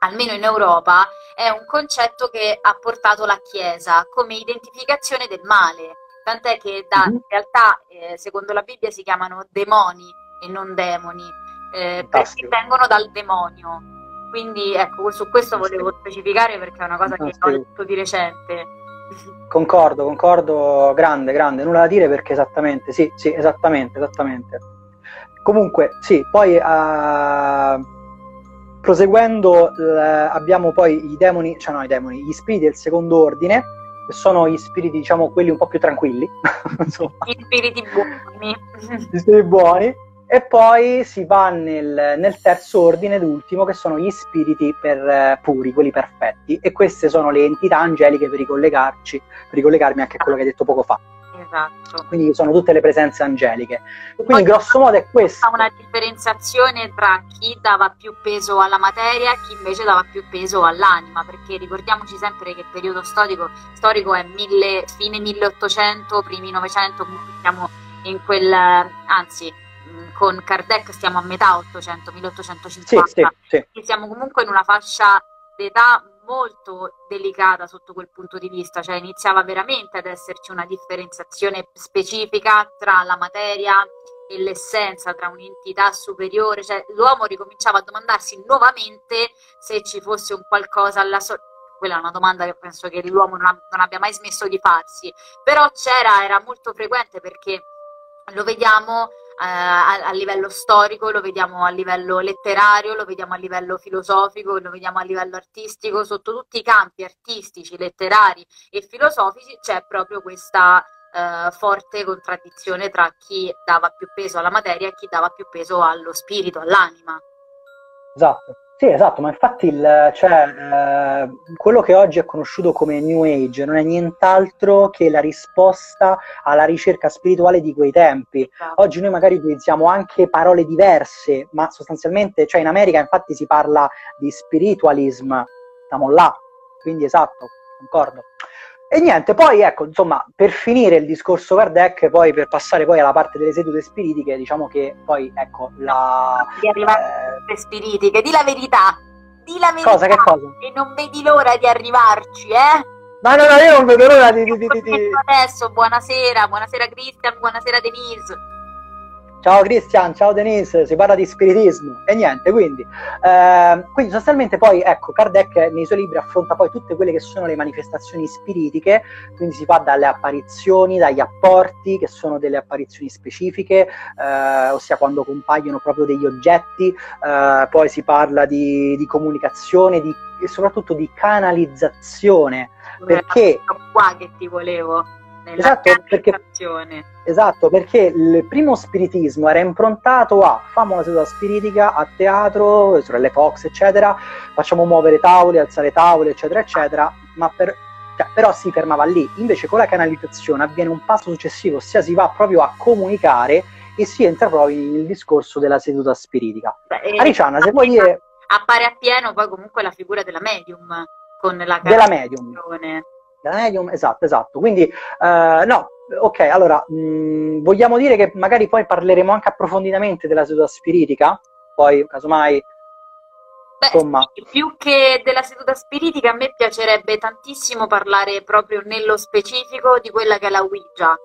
almeno in Europa, è un concetto che ha portato la Chiesa come identificazione del male, tant'è che da, mm-hmm. in realtà, eh, secondo la Bibbia, si chiamano demoni e non demoni, eh, perché vengono dal demonio. Quindi ecco, su questo volevo specificare perché è una cosa che ho detto di recente. Concordo, concordo, grande, grande, nulla da dire perché esattamente, sì, sì, esattamente, esattamente. Comunque, sì, poi... Uh Proseguendo, eh, abbiamo poi i demoni, cioè no, i demoni, gli spiriti del secondo ordine, che sono gli spiriti, diciamo, quelli un po' più tranquilli. gli spiriti buoni. gli spiriti buoni. E poi si va nel, nel terzo ordine, l'ultimo, che sono gli spiriti per, eh, puri, quelli perfetti. E queste sono le entità angeliche per ricollegarci, per ricollegarmi anche a quello che hai detto poco fa. Esatto. Quindi sono tutte le presenze angeliche. Quindi Poi, grosso modo è questo. Una differenziazione tra chi dava più peso alla materia e chi invece dava più peso all'anima, perché ricordiamoci sempre che il periodo storico, storico è mille, fine 1800, primi 900, comunque siamo in quel, anzi con Kardec stiamo a metà 800, 1850, sì, sì, sì. siamo comunque in una fascia d'età molto delicata sotto quel punto di vista, cioè iniziava veramente ad esserci una differenziazione specifica tra la materia e l'essenza, tra un'entità superiore, cioè l'uomo ricominciava a domandarsi nuovamente se ci fosse un qualcosa alla sorte. Quella è una domanda che penso che l'uomo non, ha, non abbia mai smesso di farsi, però c'era, era molto frequente perché lo vediamo a, a, livello storico, lo vediamo a livello letterario, lo vediamo a livello filosofico, lo vediamo a livello artistico, sotto tutti i campi artistici, letterari e filosofici c'è proprio questa eh, forte contraddizione tra chi dava più peso alla materia e chi dava più peso allo spirito, all'anima. Esatto. Sì, esatto, ma infatti il, cioè, eh, quello che oggi è conosciuto come New Age non è nient'altro che la risposta alla ricerca spirituale di quei tempi. Esatto. Oggi noi magari utilizziamo anche parole diverse, ma sostanzialmente, cioè in America infatti si parla di spiritualism, siamo là, quindi esatto, concordo. E niente, poi ecco, insomma, per finire il discorso Kardec, poi per passare poi alla parte delle sedute spiritiche, diciamo che poi, ecco, la... Di arrivare eh... spiritiche, di la verità, di la verità. Cosa, che cosa? E non vedi l'ora di arrivarci, eh? No, no, no, io non vedo l'ora di... di, di, di... Adesso, buonasera, buonasera Cristian, buonasera Denise. Ciao Cristian, ciao Denise, si parla di spiritismo. E niente, quindi, eh, quindi sostanzialmente poi ecco Kardec nei suoi libri affronta poi tutte quelle che sono le manifestazioni spiritiche, quindi si va dalle apparizioni, dagli apporti che sono delle apparizioni specifiche, eh, ossia quando compaiono proprio degli oggetti, eh, poi si parla di, di comunicazione di, e soprattutto di canalizzazione, perché... qua che ti volevo esatto perché, esatto, perché il primo spiritismo era improntato a famo una seduta spiritica a teatro, sorelle Fox, eccetera, facciamo muovere tavoli, alzare tavoli, eccetera, eccetera, ma per, cioè, però si fermava lì. Invece con la canalizzazione avviene un passo successivo, ossia si va proprio a comunicare e si entra proprio nel discorso della seduta spiritica. Beh, Ariciana, se vuoi dire... Appare appieno poi comunque la figura della medium con la della medium medium, esatto, esatto. Quindi, eh, no, ok, allora, mh, mm, vogliamo dire che magari poi parleremo anche approfonditamente della seduta spiritica, poi casomai... Beh, insomma... Sì, più che della seduta spiritica, a me piacerebbe tantissimo parlare proprio nello specifico di quella che è la Ouija,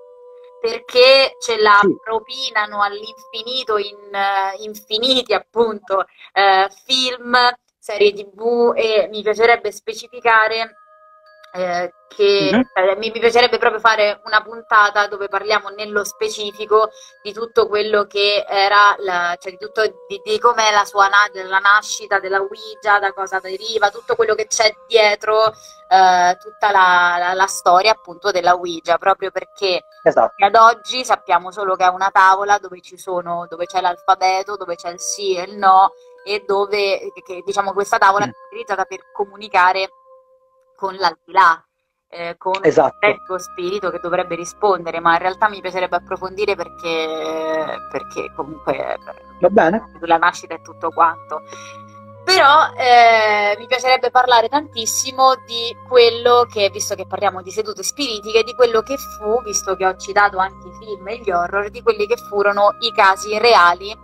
perché ce la sì. propinano all'infinito in uh, infiniti appunto uh, film, serie tv e mi piacerebbe specificare eh, che mm-hmm. eh, mi, mi, piacerebbe proprio fare una puntata dove parliamo nello specifico di tutto quello che era, la, cioè di, tutto, di, di com'è la sua la nascita della Ouija, da cosa deriva, tutto quello che c'è dietro eh, tutta la, la, la, storia appunto della Ouija, proprio perché esatto. ad oggi sappiamo solo che è una tavola dove, ci sono, dove c'è l'alfabeto, dove c'è il sì e il no e dove che, diciamo questa tavola mm. è utilizzata per comunicare con l'aldilà. eh, con Esatto. il tuo spirito che dovrebbe rispondere, ma in realtà mi piacerebbe approfondire perché, perché comunque Va bene? la nascita e tutto quanto. Però eh, mi piacerebbe parlare tantissimo di quello che, visto che parliamo di sedute spiritiche, di quello che fu, visto che ho citato anche i film e gli horror, di quelli che furono i casi reali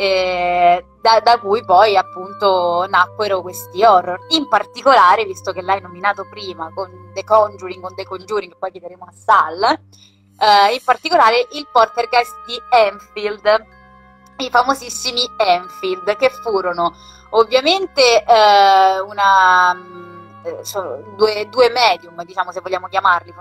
eh, da, da, cui poi appunto nacquero questi horror. In particolare, visto che l'hai nominato prima con The Conjuring, con The Conjuring, poi chiederemo a Sal, eh, in particolare il Portergeist di Enfield, i famosissimi Enfield, che furono ovviamente eh, una, eh, due, due, medium, diciamo se vogliamo chiamarli,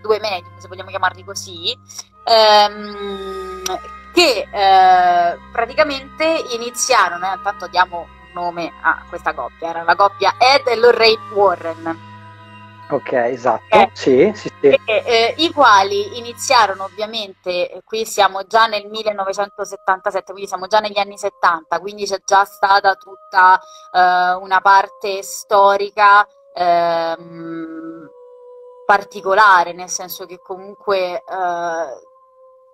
due medium, se vogliamo chiamarli così, ehm, che eh, praticamente iniziarono, eh, intanto diamo un nome a questa coppia, era la coppia Ed e Lorraine Warren. Ok, esatto, eh, sì, sì, sì. E, eh, I quali iniziarono ovviamente, eh, qui siamo già nel 1977, quindi siamo già negli anni 70, quindi c'è già stata tutta eh, una parte storica ehm, particolare, nel senso che comunque eh,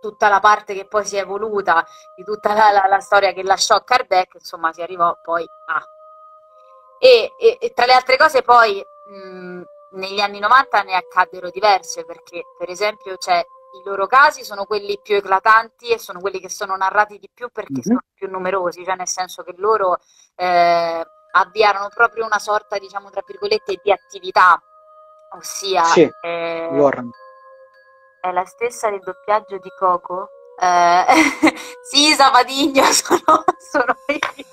tutta la parte che poi si è evoluta di tutta la, la, la storia che lasciò Kardec, insomma, si arrivò poi a. E, e, e tra le altre cose, poi mh, negli anni 90 ne accaddero diverse, perché per esempio c'è i loro casi sono quelli più eclatanti e sono quelli che sono narrati di più perché mm-hmm. sono più numerosi, cioè nel senso che loro eh, avviarono proprio una sorta, diciamo, tra virgolette, di attività, ossia sì, eh, Warren è la stessa del doppiaggio di Coco? Eh, sì, Sabadigno sono, sono io.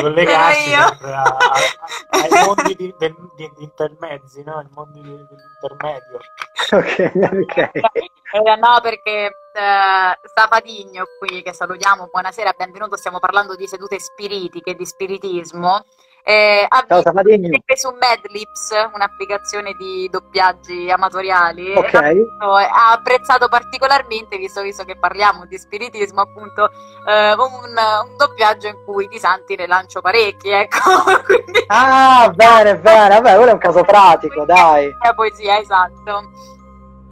Collegarsi sempre a, a, ai mondi di, di, di, intermezzi, no? I mondi dell'intermedio. Ok, ok. Eh, no, perché eh, Sabadigno qui, che salutiamo, buonasera, benvenuto, stiamo parlando di sedute spiritiche, di spiritismo. Eh, Ciao, Samadini. su Madlips, un'applicazione di doppiaggi amatoriali, okay. ha apprezzato particolarmente, visto, visto, che parliamo di spiritismo, appunto, eh, un, un, doppiaggio in cui di santi ne lancio parecchi, ecco. ah, bene, bene, vabbè, quello è un caso pratico, dai. È poesia, esatto.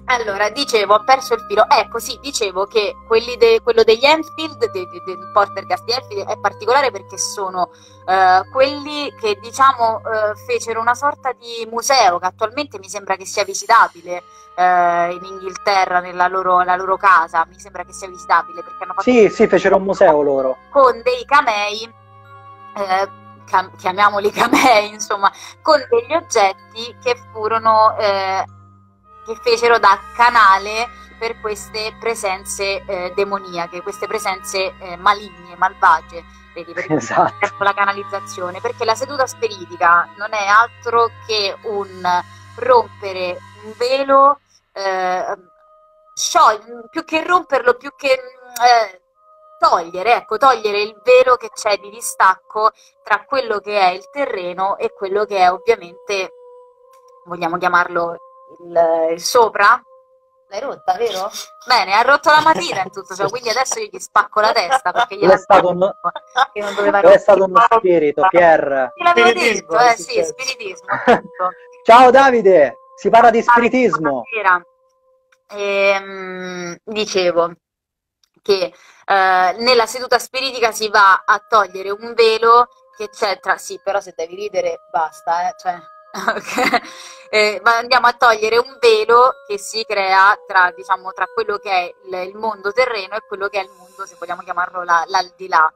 Allora, dicevo, ho perso il filo. Ecco, sì, dicevo che de, quello degli Enfield, de, de, del Portergast di Enfield, è particolare perché sono uh, quelli che, diciamo, uh, fecero una sorta di museo che attualmente mi sembra che sia visitabile uh, in Inghilterra, nella loro, loro, casa. Mi sembra che sia visitabile perché hanno fatto... Sì, sì, fecero un museo loro. Con dei camei cam- chiamiamoli camei, insomma, con degli oggetti che furono eh, che fecero da canale per queste presenze eh, demoniache, queste presenze eh, maligne, malvagie, vedi, per esatto. la canalizzazione, perché la seduta spiritica non è altro che un rompere un velo, eh, sciogli, più che romperlo, più che eh, togliere, ecco, togliere il velo che c'è di distacco tra quello che è il terreno e quello che è ovviamente, vogliamo chiamarlo il, il sopra. L'hai rotta, vero? Bene, ha rotto la matita in tutto ciò, quindi adesso io gli spacco la testa perché gliela è stato un... che non doveva è stato uno spirito, Pier. L'avevo detto, eh sì, spiritismo. Ciao Davide, si parla di spiritismo. Ehm, dicevo che eh, nella seduta spiritica si va a togliere un velo che c'è tra... Sì, però se devi ridere basta, eh, cioè Okay. Eh, andiamo a togliere un velo che si crea tra, diciamo, tra quello che è il, il, mondo terreno e quello che è il mondo, se vogliamo chiamarlo, la, l'aldilà.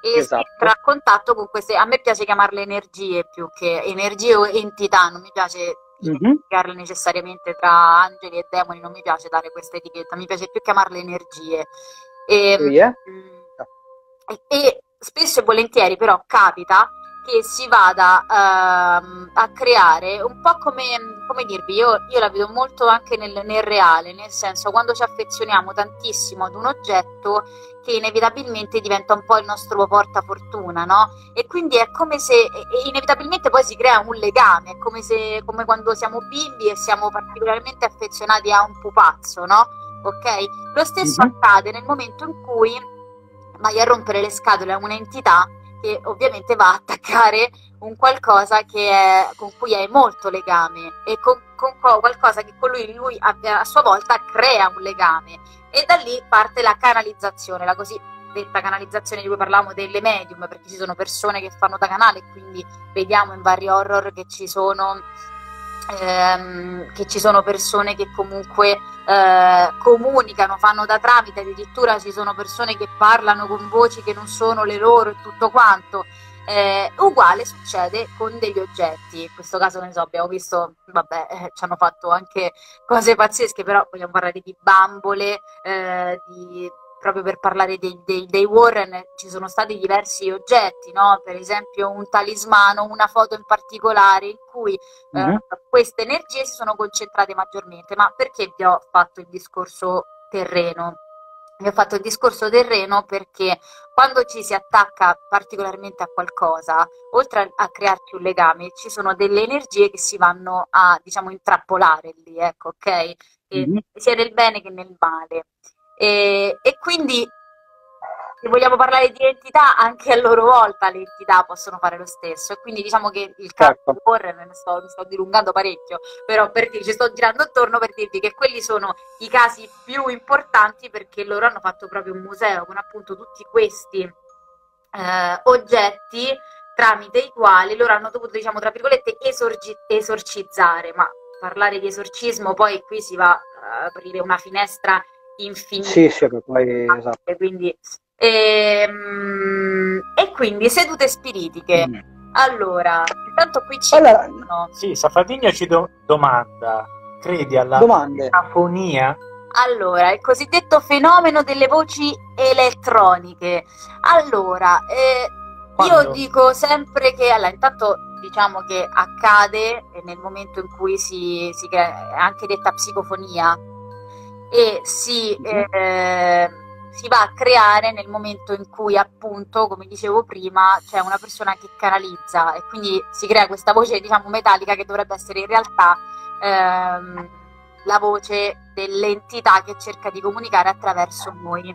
E esatto. si entra a contatto con queste, a me piace chiamarle energie più che energie o entità, non mi piace identificarle mm-hmm. necessariamente tra angeli e demoni, non mi piace dare questa etichetta, mi piace più chiamarle energie. E, yeah. e, e spesso e volentieri però capita che si vada uh, a creare un po' come, come dirvi, io, io, la vedo molto anche nel, nel, reale, nel senso quando ci affezioniamo tantissimo ad un oggetto che inevitabilmente diventa un po' il nostro portafortuna, no? E quindi è come se inevitabilmente poi si crea un legame, è come, se, come quando siamo bimbi e siamo particolarmente affezionati a un pupazzo, no? Ok? Lo stesso mm-hmm. accade nel momento in cui vai a rompere le scatole a un'entità che ovviamente va a attaccare un qualcosa è, con cui hai molto legame e con, con qualcosa che con lui, lui a, a sua volta crea un legame. E da lì parte la canalizzazione, la cosiddetta canalizzazione di cui parlavamo delle medium, perché ci sono persone che fanno da canale, quindi vediamo in vari horror che ci sono ehm, che ci sono persone che comunque eh, comunicano, fanno da tramite, addirittura ci sono persone che parlano con voci che non sono le loro e tutto quanto. Eh, uguale succede con degli oggetti, in questo caso ne so, abbiamo visto, vabbè, eh, ci hanno fatto anche cose pazzesche, però vogliamo parlare di bambole, eh, di proprio per parlare dei, dei, dei, Warren ci sono stati diversi oggetti, no? per esempio un talismano, una foto in particolare in cui mm-hmm. eh, queste energie si sono concentrate maggiormente. Ma perché vi ho fatto il discorso terreno? Vi ho fatto il discorso terreno perché quando ci si attacca particolarmente a qualcosa, oltre a, a crearci un legame, ci sono delle energie che si vanno a, diciamo, intrappolare lì, ecco, ok? Mm-hmm. sia nel bene che nel male. E, e quindi se vogliamo parlare di entità, anche a loro volta le entità possono fare lo stesso. E quindi diciamo che il caso certo. di Warren, mi sto, mi sto dilungando parecchio, però per dirvi, ci sto girando attorno per dirvi che quelli sono i casi più importanti perché loro hanno fatto proprio un museo con appunto tutti questi eh, oggetti tramite i quali loro hanno dovuto, diciamo, tra virgolette, esorgi- esorcizzare. Ma parlare di esorcismo, poi qui si va a aprire una finestra infinito. Sì, sì, poi esatto. Quindi, e, ehm, e, quindi sedute spiritiche. Mm. Allora, intanto qui ci allora, Sì, Safadigna ci do- domanda, credi alla Domande. afonia? Allora, il cosiddetto fenomeno delle voci elettroniche. Allora, eh, io dico sempre che, allora, intanto diciamo che accade nel momento in cui si, si crea, anche detta psicofonia, e si, eh, si, va a creare nel momento in cui appunto, come dicevo prima, c'è una persona che canalizza e quindi si crea questa voce diciamo metallica che dovrebbe essere in realtà ehm, la voce dell'entità che cerca di comunicare attraverso noi.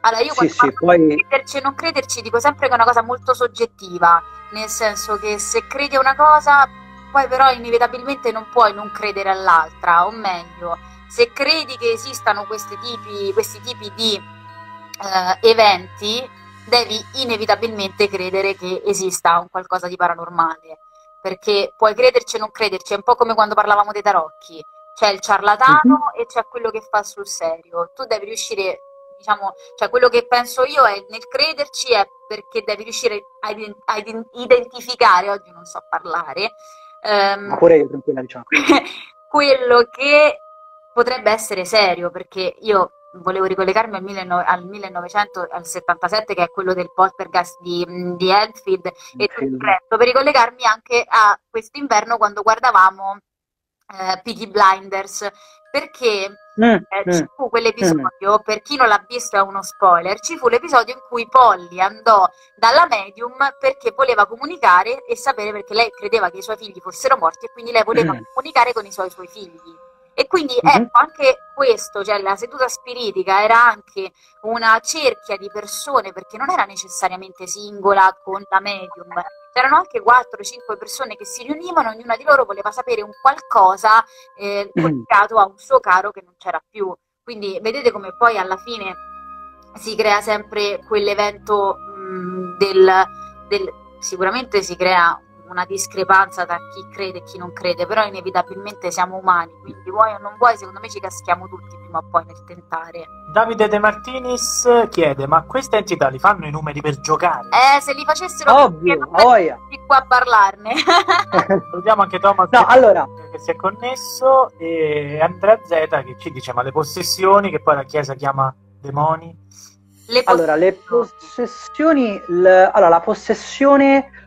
Allora io quando sì, sì, poi... crederci e non crederci dico sempre che è una cosa molto soggettiva, nel senso che se credi a una cosa poi però inevitabilmente non puoi non credere all'altra, o meglio, se credi che esistano tipi, questi tipi di eh, eventi, devi inevitabilmente credere che esista un qualcosa di paranormale, perché puoi crederci o non crederci, è un po' come quando parlavamo dei tarocchi, c'è il ciarlatano mm-hmm. e c'è quello che fa sul serio, tu devi riuscire, diciamo, cioè quello che penso io è nel crederci è perché devi riuscire a, a identificare, oggi non so parlare, um, ma pure io tranquilla diciamo. quello che potrebbe essere serio perché io volevo ricollegarmi al, 19, al 1900, al 77 che è quello del poltergeist di, di Enfield e tutto il resto, per ricollegarmi anche a quest'inverno quando guardavamo eh, Peaky Blinders perché mm, eh, mm, ci fu quell'episodio, mm. per chi non l'ha visto è uno spoiler, ci fu l'episodio in cui Polly andò dalla medium perché voleva comunicare e sapere perché lei credeva che i suoi figli fossero morti e quindi lei voleva mm. comunicare con i suoi, suoi figli. E quindi mm-hmm. ecco, anche questo, cioè la seduta spiritica era anche una cerchia di persone, perché non era necessariamente singola con la medium, c'erano anche 4-5 persone che si riunivano, ognuna di loro voleva sapere un qualcosa eh, collegato a un suo caro che non c'era più. Quindi vedete come poi alla fine si crea sempre quell'evento mh, mm, del, del sicuramente si crea una discrepanza tra chi crede e chi non crede, però inevitabilmente siamo umani, quindi vuoi o non vuoi, secondo me ci caschiamo tutti prima o poi nel tentare. Davide De Martinis chiede, ma queste entità li fanno i numeri per giocare? Eh, se li facessero Ovvio, voglia. di qua a parlarne. Salutiamo anche Thomas no, che, allora. che si è connesso e Andrea Z che ci dice, ma le possessioni che poi la Chiesa chiama demoni? Le allora, le possessioni, l... allora, la possessione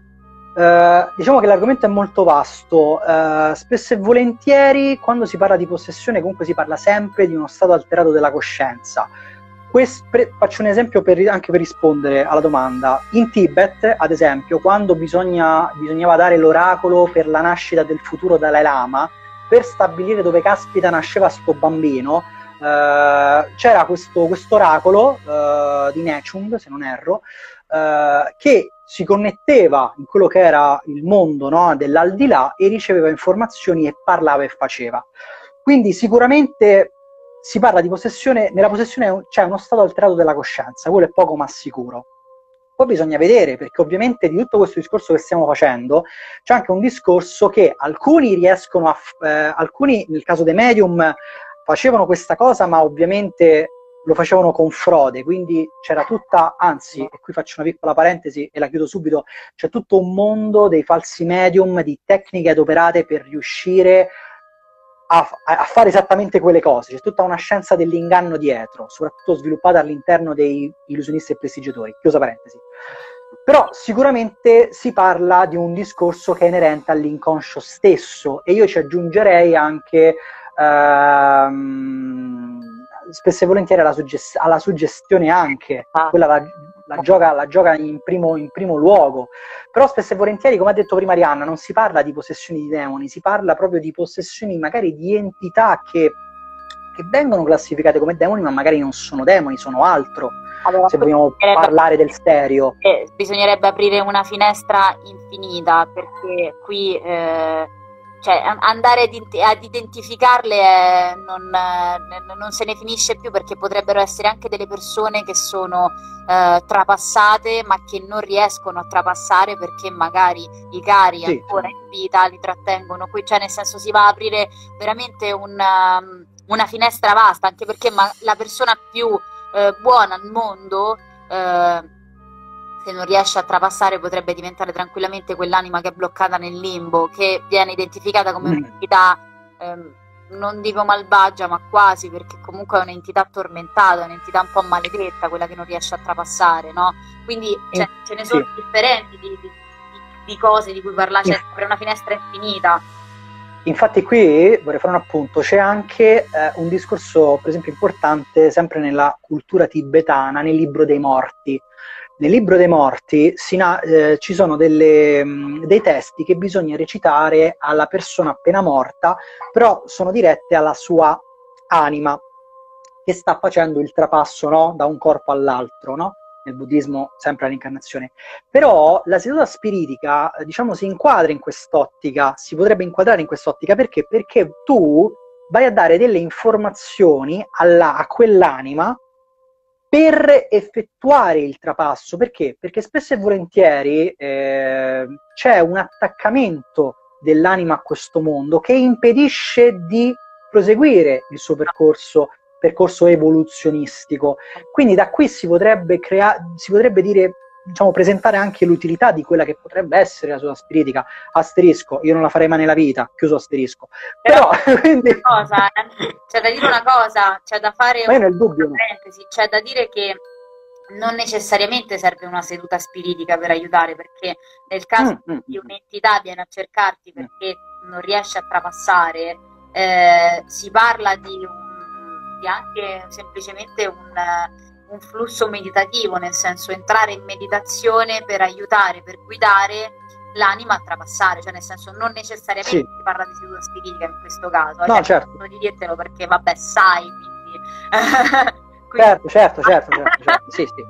Uh, diciamo che l'argomento è molto vasto, uh, spesso e volentieri quando si parla di possessione comunque si parla sempre di uno stato alterato della coscienza. Quest, pre, faccio un esempio per, anche per rispondere alla domanda. In Tibet, ad esempio, quando bisogna, bisognava dare l'oracolo per la nascita del futuro Dalai Lama, per stabilire dove caspita nasceva sto bambino, uh, c'era questo, oracolo di Nechung, se non erro, eh, che si connetteva in quello che era il mondo no, dell'aldilà e riceveva informazioni e parlava e faceva. Quindi sicuramente si parla di possessione, nella possessione c'è uno stato alterato della coscienza, quello è poco ma sicuro. Poi bisogna vedere, perché ovviamente di tutto questo discorso che stiamo facendo, c'è anche un discorso che alcuni riescono a, eh, alcuni nel caso dei medium facevano questa cosa, ma ovviamente lo facevano con frode, quindi c'era tutta, anzi, e qui faccio una piccola parentesi e la chiudo subito, c'è tutto un mondo dei falsi medium, di tecniche adoperate per riuscire a, a, fare esattamente quelle cose. C'è tutta una scienza dell'inganno dietro, soprattutto sviluppata all'interno dei illusionisti e prestigiatori. Chiusa parentesi. Però sicuramente si parla di un discorso che è inerente all'inconscio stesso e io ci aggiungerei anche ehm, spesso e volentieri alla, suggest- alla suggestione anche, ah. quella la, la, gioca, la gioca in, primo, in primo luogo, però spesso e volentieri, come ha detto prima Rihanna, non si parla di possessioni di demoni, si parla proprio di possessioni magari di entità che, che vengono classificate come demoni, ma magari non sono demoni, sono altro. Allora, se vogliamo parlare del stereo. Eh, bisognerebbe aprire una finestra infinita perché qui eh, cioè, andare ad, identificarle eh, non, eh, non, se ne finisce più perché potrebbero essere anche delle persone che sono eh, trapassate ma che non riescono a trapassare perché magari i cari sì. ancora in vita li trattengono qui, cioè nel senso si va a aprire veramente una, um, una finestra vasta anche perché ma, la persona più eh, buona al mondo eh, se non riesce a trapassare potrebbe diventare tranquillamente quell'anima che è bloccata nel limbo, che viene identificata come mm. un'entità, ehm, non dico malvagia, ma quasi, perché comunque è un'entità tormentata, un'entità un po' maledetta, quella che non riesce a trapassare, no? Quindi cioè, eh, ce ne sono sì. differenti di, di, di, cose di cui parlare, c'è sempre una finestra infinita. Infatti qui vorrei fare un appunto, c'è anche eh, un discorso per esempio importante sempre nella cultura tibetana, nel libro dei morti, nel libro dei morti na- eh, ci sono delle, mh, mm, dei testi che bisogna recitare alla persona appena morta, però sono dirette alla sua anima che sta facendo il trapasso no? da un corpo all'altro, no? nel buddismo sempre la reincarnazione. Però la seduta spiritica, diciamo, si inquadra in quest'ottica, si potrebbe inquadrare in quest'ottica perché? Perché tu vai a dare delle informazioni alla, a quell'anima per effettuare il trapasso. Perché? Perché spesso e volentieri eh, c'è un attaccamento dell'anima a questo mondo che impedisce di proseguire il suo percorso, percorso evoluzionistico. Quindi da qui si potrebbe, crea- si potrebbe dire diciamo, presentare anche l'utilità di quella che potrebbe essere la sua spiritica. Asterisco, io non la farei mai nella vita, chiuso asterisco. Però, Però quindi... cosa, eh. c'è da dire una cosa, c'è da fare Ma una dubbio, parentesi, c'è da dire che non necessariamente serve una seduta spiritica per aiutare, perché nel caso mm, mm di mm. un'entità viene a cercarti perché non riesce a trapassare, eh, si parla di, un, di anche semplicemente un un flusso meditativo, nel senso entrare in meditazione per aiutare, per guidare l'anima a trapassare, cioè nel senso non necessariamente sì. si parla di seduta spiritica in questo caso, no, certo. di dirtelo perché vabbè sai, quindi... quindi... Certo, certo, certo, certo, certo. sì, sì.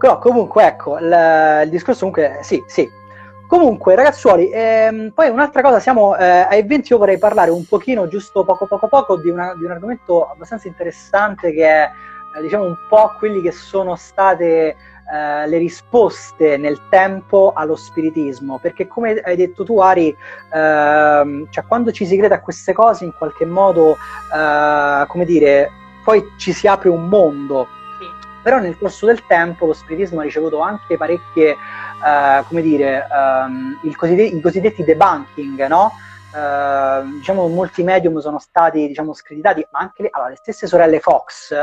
No, comunque ecco, il, il, discorso comunque sì, sì. Comunque ragazzuoli, ehm, poi un'altra cosa, siamo eh, ai 20, io vorrei parlare un pochino, giusto poco poco poco, di, una, di un argomento abbastanza interessante che è eh, diciamo un po' quelli che sono state eh, le risposte nel tempo allo spiritismo, perché come hai detto tu Ari, ehm, cioè quando ci si crede a queste cose in qualche modo, eh, come dire, poi ci si apre un mondo. Però nel corso del tempo lo spiritismo ha ricevuto anche parecchie, eh, come dire, ehm, i cosiddetti debunking, no? Uh, diciamo molti medium sono stati diciamo screditati ma anche le, allora, le stesse sorelle Fox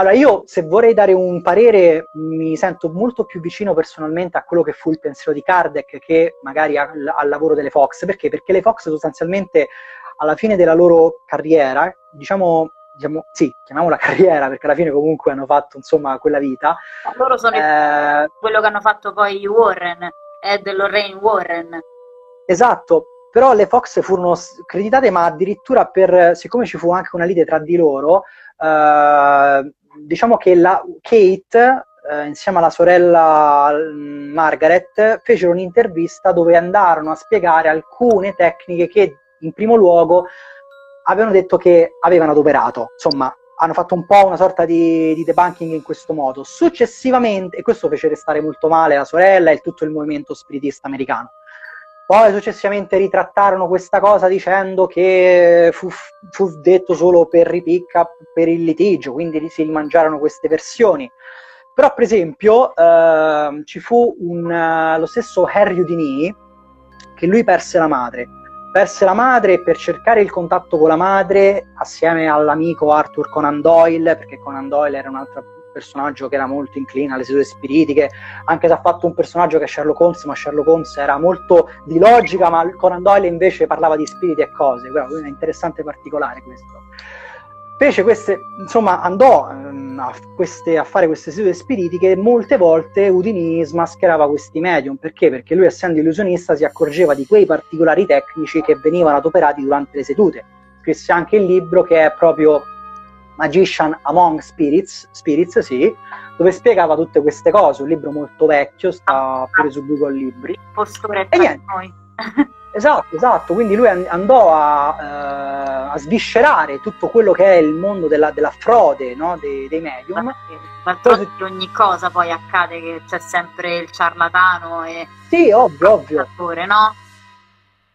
allora, io se vorrei dare un parere, mi sento molto più vicino personalmente a quello che fu il pensiero di Kardec che magari al, al lavoro delle Fox. Perché? Perché le Fox sostanzialmente alla fine della loro carriera, diciamo, diciamo sì, chiamiamola carriera perché alla fine comunque hanno fatto insomma quella vita. Loro sono eh, quello che hanno fatto poi i Warren, Ed e Lorraine Warren. Esatto, però le Fox furono creditate ma addirittura per, siccome ci fu anche una lite tra di loro, eh, diciamo che la Kate eh, insieme alla sorella mm, Margaret, fecero un'intervista dove andarono a spiegare alcune tecniche che in primo luogo avevano detto che avevano adoperato. Insomma, hanno fatto un po' una sorta di, di debunking in questo modo. Successivamente, e questo fece restare molto male la sorella e tutto il movimento spiritista americano. Poi successivamente ritrattarono questa cosa dicendo che fu, fu detto solo per ripicca, per il litigio, quindi si rimangiarono queste versioni. Però, per esempio, eh, ci fu un, uh, lo stesso Harry Houdini che lui perse la madre. Perse la madre per cercare il contatto con la madre, assieme all'amico Arthur Conan Doyle, perché Conan Doyle era un altro personaggio che era molto incline alle sedute spiritiche, anche se ha fatto un personaggio che è Sherlock Holmes, ma Sherlock Holmes era molto di logica, ma Conan Doyle invece parlava di spiriti e cose, quindi è interessante particolare questo fece queste, insomma, andò ehm, a, queste, a, fare queste sedute spiritiche e molte volte Udini smascherava questi medium. Perché? Perché lui, essendo illusionista, si accorgeva di quei particolari tecnici che venivano adoperati durante le sedute. Scrisse anche il libro che è proprio Magician Among Spirits, Spirits sì, dove spiegava tutte queste cose. Un libro molto vecchio, sta pure su Google Libri. Postore e niente. noi. Esatto, esatto, quindi lui andò a, uh, a, sviscerare tutto quello che è il mondo della, della frode no? dei, dei, medium. D'altronde di ogni cosa poi accade che c'è sempre il ciarlatano e sì, ovvio, ovvio. no?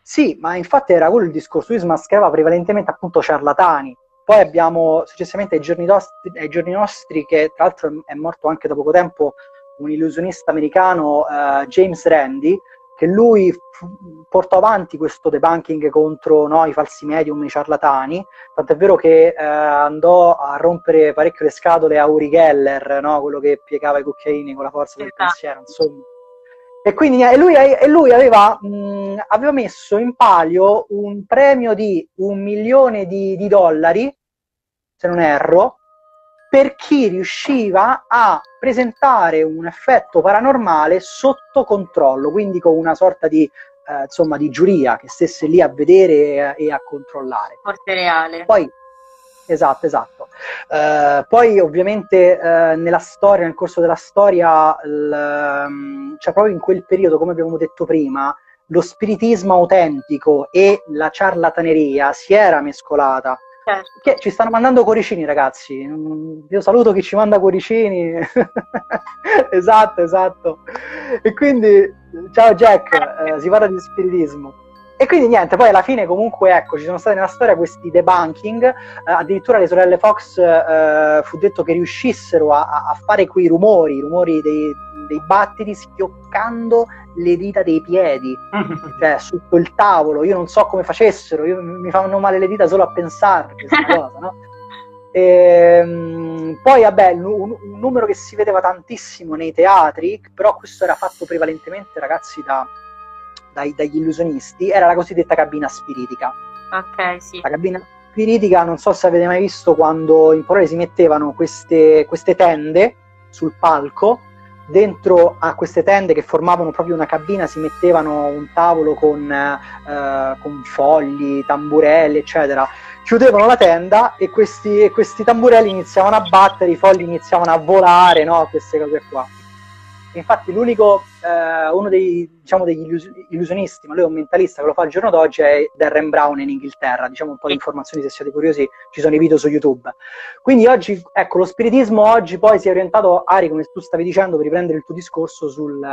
Sì, ma infatti era quello il discorso, lui smascherava prevalentemente appunto ciarlatani. Poi abbiamo successivamente ai giorni, nostri, ai giorni nostri, che tra l'altro è morto anche da poco tempo, un illusionista americano, uh, James Randi, che lui f- portò avanti questo debunking contro no, i falsi medium, i ciarlatani, tant'è vero che eh, andò a rompere parecchio le scatole a Uri Geller, no, quello che piegava i cucchiaini con la forza del esatto. pensiero, insomma. E quindi e lui, e lui aveva, mh, aveva, messo in palio un premio di un milione di, di dollari, se non erro, per chi riusciva a presentare un effetto paranormale sotto controllo, quindi con una sorta di, eh, insomma, di giuria che stesse lì a vedere e a controllare. Forte reale. Poi, esatto, esatto. Uh, poi ovviamente uh, nella storia, nel corso della storia, l, um, cioè proprio in quel periodo, come abbiamo detto prima, lo spiritismo autentico e la ciarlataneria si era mescolata Certo. Che ci stanno mandando cuoricini, ragazzi. Io saluto chi ci manda cuoricini. esatto, esatto. E quindi, ciao Jack, eh, si parla di spiritismo. E quindi niente, poi alla fine comunque ecco, ci sono stati nella storia questi debunking, eh, addirittura le sorelle Fox eh, fu detto che riuscissero a, a, fare quei rumori, i rumori dei, dei battiti schioccando le dita dei piedi, cioè su quel tavolo, io non so come facessero, io, mi fanno male le dita solo a pensare questa cosa, no? Ehm, poi, vabbè, un, un, numero che si vedeva tantissimo nei teatri, però questo era fatto prevalentemente, ragazzi, da, dai, dagli illusionisti, era la cosiddetta cabina spiritica. Ok, sì. La cabina spiritica, non so se avete mai visto quando in parole si mettevano queste, queste tende sul palco, dentro a queste tende che formavano proprio una cabina si mettevano un tavolo con, eh, con fogli, tamburelli, eccetera. Chiudevano la tenda e questi, e questi tamburelli iniziavano a battere, i fogli iniziavano a volare, no? queste cose qua. Infatti l'unico, eh, uno dei, diciamo, degli illus- illusionisti, ma lui è un mentalista che lo fa al giorno d'oggi, è Darren Brown in Inghilterra. Diciamo un po' di informazioni se siete curiosi, ci sono i video su YouTube. Quindi oggi, ecco, lo spiritismo oggi poi si è orientato, Ari, come tu stavi dicendo, per riprendere il tuo discorso sul,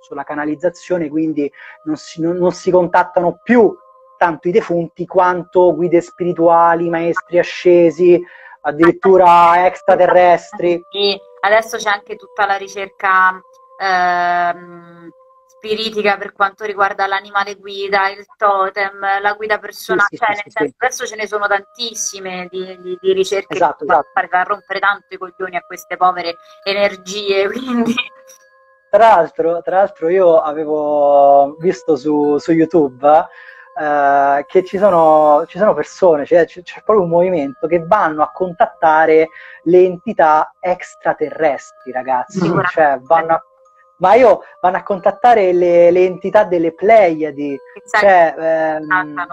sulla canalizzazione, quindi non si, non, non si contattano più tanto i defunti quanto guide spirituali, maestri ascesi, addirittura extraterrestri. Sì, adesso c'è anche tutta la ricerca ehm, spiritica per quanto riguarda l'animale guida, il totem, la guida personale, sì, sì, cioè, sì, senso, adesso ce ne sono tantissime di, di, di ricerche esatto, che esatto. far rompere tanto i coglioni a queste povere energie, quindi... Tra l'altro, tra l'altro io avevo visto su, su YouTube eh, che ci sono, ci sono persone, cioè, c'è, c'è, proprio un movimento che vanno a contattare le entità extraterrestri, ragazzi, cioè vanno a ma io vanno a contattare le, le entità delle Pleiadi. Cioè, ehm,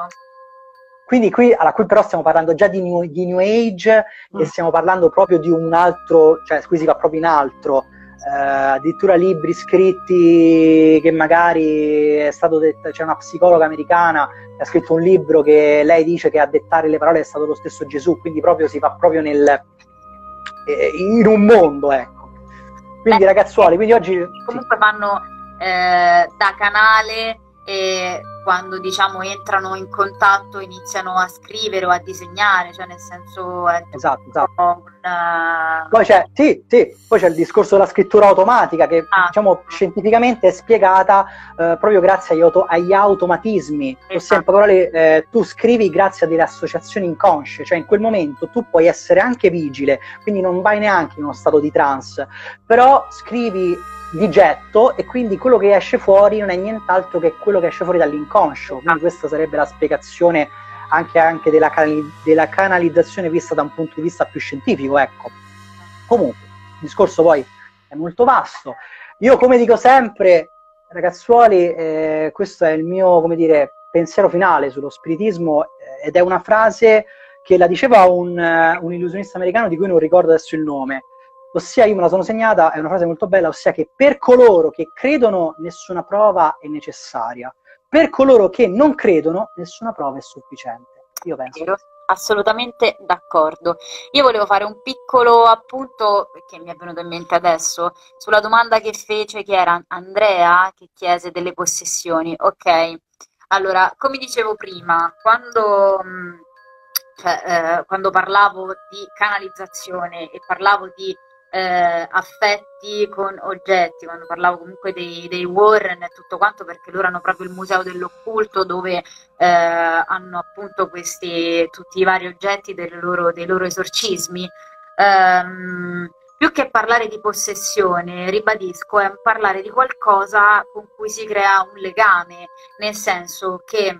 quindi qui, allora, qui però stiamo parlando già di New, di new Age mm. e stiamo parlando proprio di un altro, cioè qui si va proprio in altro. eh, addirittura libri scritti che magari è stato detto, c'è una psicologa americana che ha scritto un libro che lei dice che a dettare le parole è stato lo stesso Gesù, quindi proprio si va proprio nel, eh, in un mondo, ecco. Quindi Beh, ragazzuoli, quindi oggi... Comunque vanno eh, da canale e quando diciamo entrano in contatto iniziano a scrivere o a disegnare, cioè nel senso è esatto, esatto. Un, poi, c'è, sì, sì, poi c'è il discorso della scrittura automatica che ah. diciamo scientificamente è spiegata eh, proprio grazie agli, auto, agli automatismi, esatto. ossia in parole eh, tu scrivi grazie a delle associazioni inconsce, cioè in quel momento tu puoi essere anche vigile, quindi non vai neanche in uno stato di trance, però scrivi di getto e quindi quello che esce fuori non è nient'altro che quello che esce fuori dall'inconscio. Quindi questa sarebbe la spiegazione anche, anche della, canali- della, canalizzazione vista da un punto di vista più scientifico. Ecco. Comunque, il discorso poi è molto vasto. Io, come dico sempre, ragazzuoli, eh, questo è il mio, dire, pensiero finale sullo spiritismo eh, ed è una frase che la diceva un, uh, un illusionista americano di cui non ricordo adesso il nome ossia io me la sono segnata, è una frase molto bella, ossia che per coloro che credono nessuna prova è necessaria, per coloro che non credono nessuna prova è sufficiente. Io penso. Vero, assolutamente d'accordo. Io volevo fare un piccolo appunto, che mi è venuto in mente adesso, sulla domanda che fece, che era Andrea, che chiese delle possessioni. Ok, allora, come dicevo prima, quando... Cioè, eh, quando parlavo di canalizzazione e parlavo di eh, affetti con oggetti, quando parlavo comunque dei, dei, Warren e tutto quanto, perché loro hanno proprio il museo dell'occulto dove eh, hanno appunto questi tutti i vari oggetti loro, dei loro esorcismi. Um, più che parlare di possessione, ribadisco, è parlare di qualcosa con cui si crea un legame, nel senso che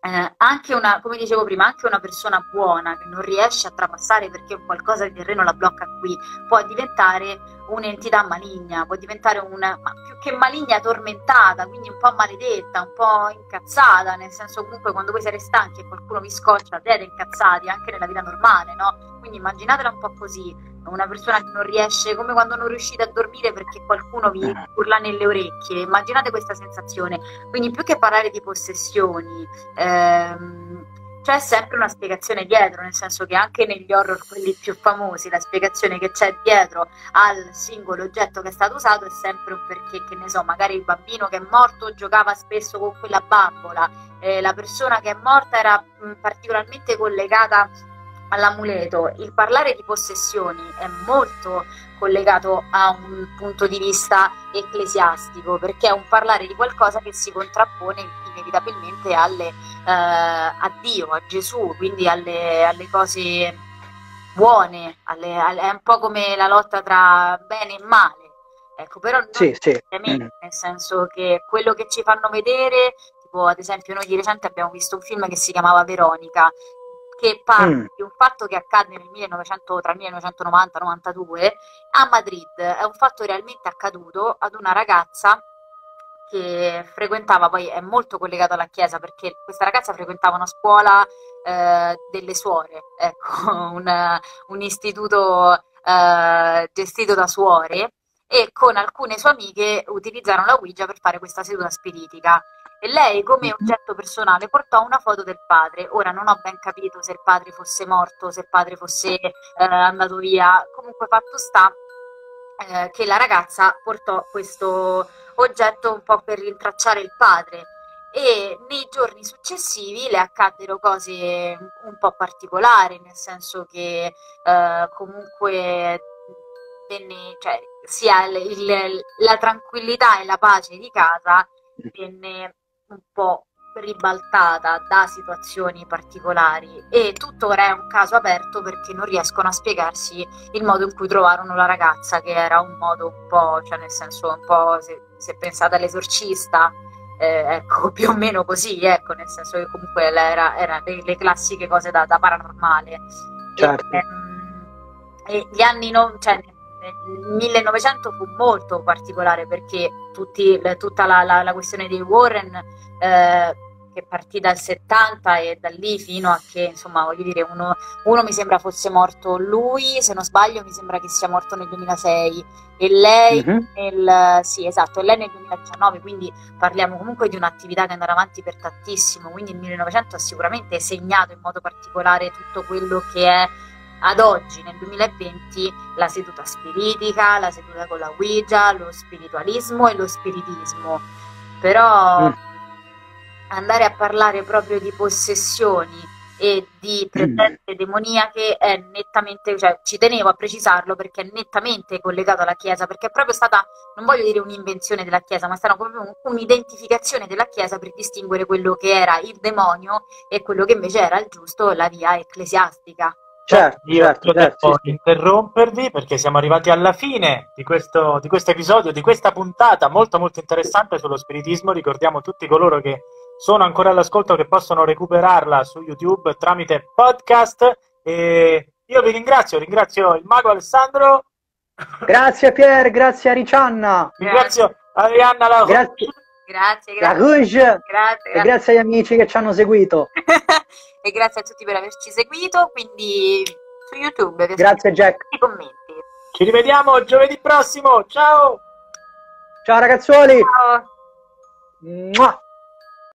eh, anche una, come dicevo prima, anche una persona buona che non riesce a trapassare perché qualcosa di terreno la blocca qui, può diventare un'entità maligna, può diventare una, ma più che maligna, tormentata, quindi un po' maledetta, un po' incazzata, nel senso comunque quando voi siete stanchi e qualcuno vi scoccia, siete incazzati anche nella vita normale, no? Quindi immaginatela un po' così, una persona che non riesce, come quando non riuscite a dormire perché qualcuno vi urla nelle orecchie, immaginate questa sensazione. Quindi più che parlare di possessioni, ehm, c'è sempre una spiegazione dietro, nel senso che anche negli horror, quelli più famosi, la spiegazione che c'è dietro al singolo oggetto che è stato usato è sempre un perché, che ne so, magari il bambino che è morto giocava spesso con quella bambola, eh, la persona che è morta era mh, particolarmente collegata all'amuleto, il parlare di possessioni è molto collegato a un punto di vista ecclesiastico, perché è un parlare di qualcosa che si contrappone inevitabilmente alle, eh, a Dio, a Gesù, quindi alle, alle cose buone, alle, è un po' come la lotta tra bene e male. Ecco, però non sì, sì. Mm. nel senso che quello che ci fanno vedere, tipo ad esempio noi di recente abbiamo visto un film che si chiamava Veronica, che parla mm. di un fatto che accadde nel 1900, tra il 1990 e il 92 a Madrid. È un fatto realmente accaduto ad una ragazza che frequentava, poi è molto collegata alla chiesa perché questa ragazza frequentava una scuola eh, delle suore, ecco, un, un istituto eh, gestito da suore e con alcune sue amiche utilizzarono la Ouija per fare questa seduta spiritica e lei come oggetto personale portò una foto del padre. Ora non ho ben capito se il padre fosse morto, se il padre fosse eh, andato via, comunque fatto sta eh, che la ragazza portò questo oggetto un po' per rintracciare il padre. E nei giorni successivi le accaddero cose un po' particolari, nel senso che eh, comunque venne, cioè, sia il, il, la tranquillità e la pace di casa venne un po' ribaltata da situazioni particolari e tuttora è un caso aperto perché non riescono a spiegarsi il modo in cui trovarono la ragazza che era un modo un po', cioè nel senso un po' se, se pensate all'esorcista eh, ecco più o meno così ecco nel senso che comunque era, era le, le, classiche cose da, da paranormale certo. e, ehm, e gli anni non, cioè, il 1900 fu molto particolare perché tutti, tutta la, la, la, questione dei Warren, eh, che partì dal 70 e da lì fino a che, insomma, voglio dire, uno, uno mi sembra fosse morto lui, se non sbaglio mi sembra che sia morto nel 2006 e lei Mhm. nel, sì, esatto, e lei nel 2019, quindi parliamo comunque di un'attività che è andata avanti per tantissimo, quindi il 1900 ha sicuramente segnato in modo particolare tutto quello che è ad oggi, nel 2020, la seduta spiritica, la seduta con la Ouija, lo spiritualismo e lo spiritismo. Però Mm. andare a parlare proprio di possessioni e di presenze demoniache è nettamente, cioè ci tenevo a precisarlo perché è nettamente collegato alla Chiesa, perché è proprio stata, non voglio dire un'invenzione della Chiesa, ma è stata proprio un- un'identificazione della Chiesa per distinguere quello che era il demonio e quello che invece era il giusto, la via ecclesiastica. Certo, Io certo, devo certo, sì, sì. interrompervi perché siamo arrivati alla fine di questo, di questo episodio, di questa puntata molto molto interessante sullo spiritismo. Ricordiamo tutti coloro che sono ancora all'ascolto che possono recuperarla su YouTube tramite podcast. E io vi ringrazio, ringrazio il mago Alessandro, Grazie Pier, grazie a Riccianna, ringrazio Arianna La grazie Grazie, la grazie, Rouge grazie, e grazie. grazie agli amici che ci hanno seguito. e grazie a tutti per averci seguito. Quindi su YouTube Grazie Jack. i commenti. Ci rivediamo giovedì prossimo. Ciao! Ciao ragazzuoli. Ciao. Mua.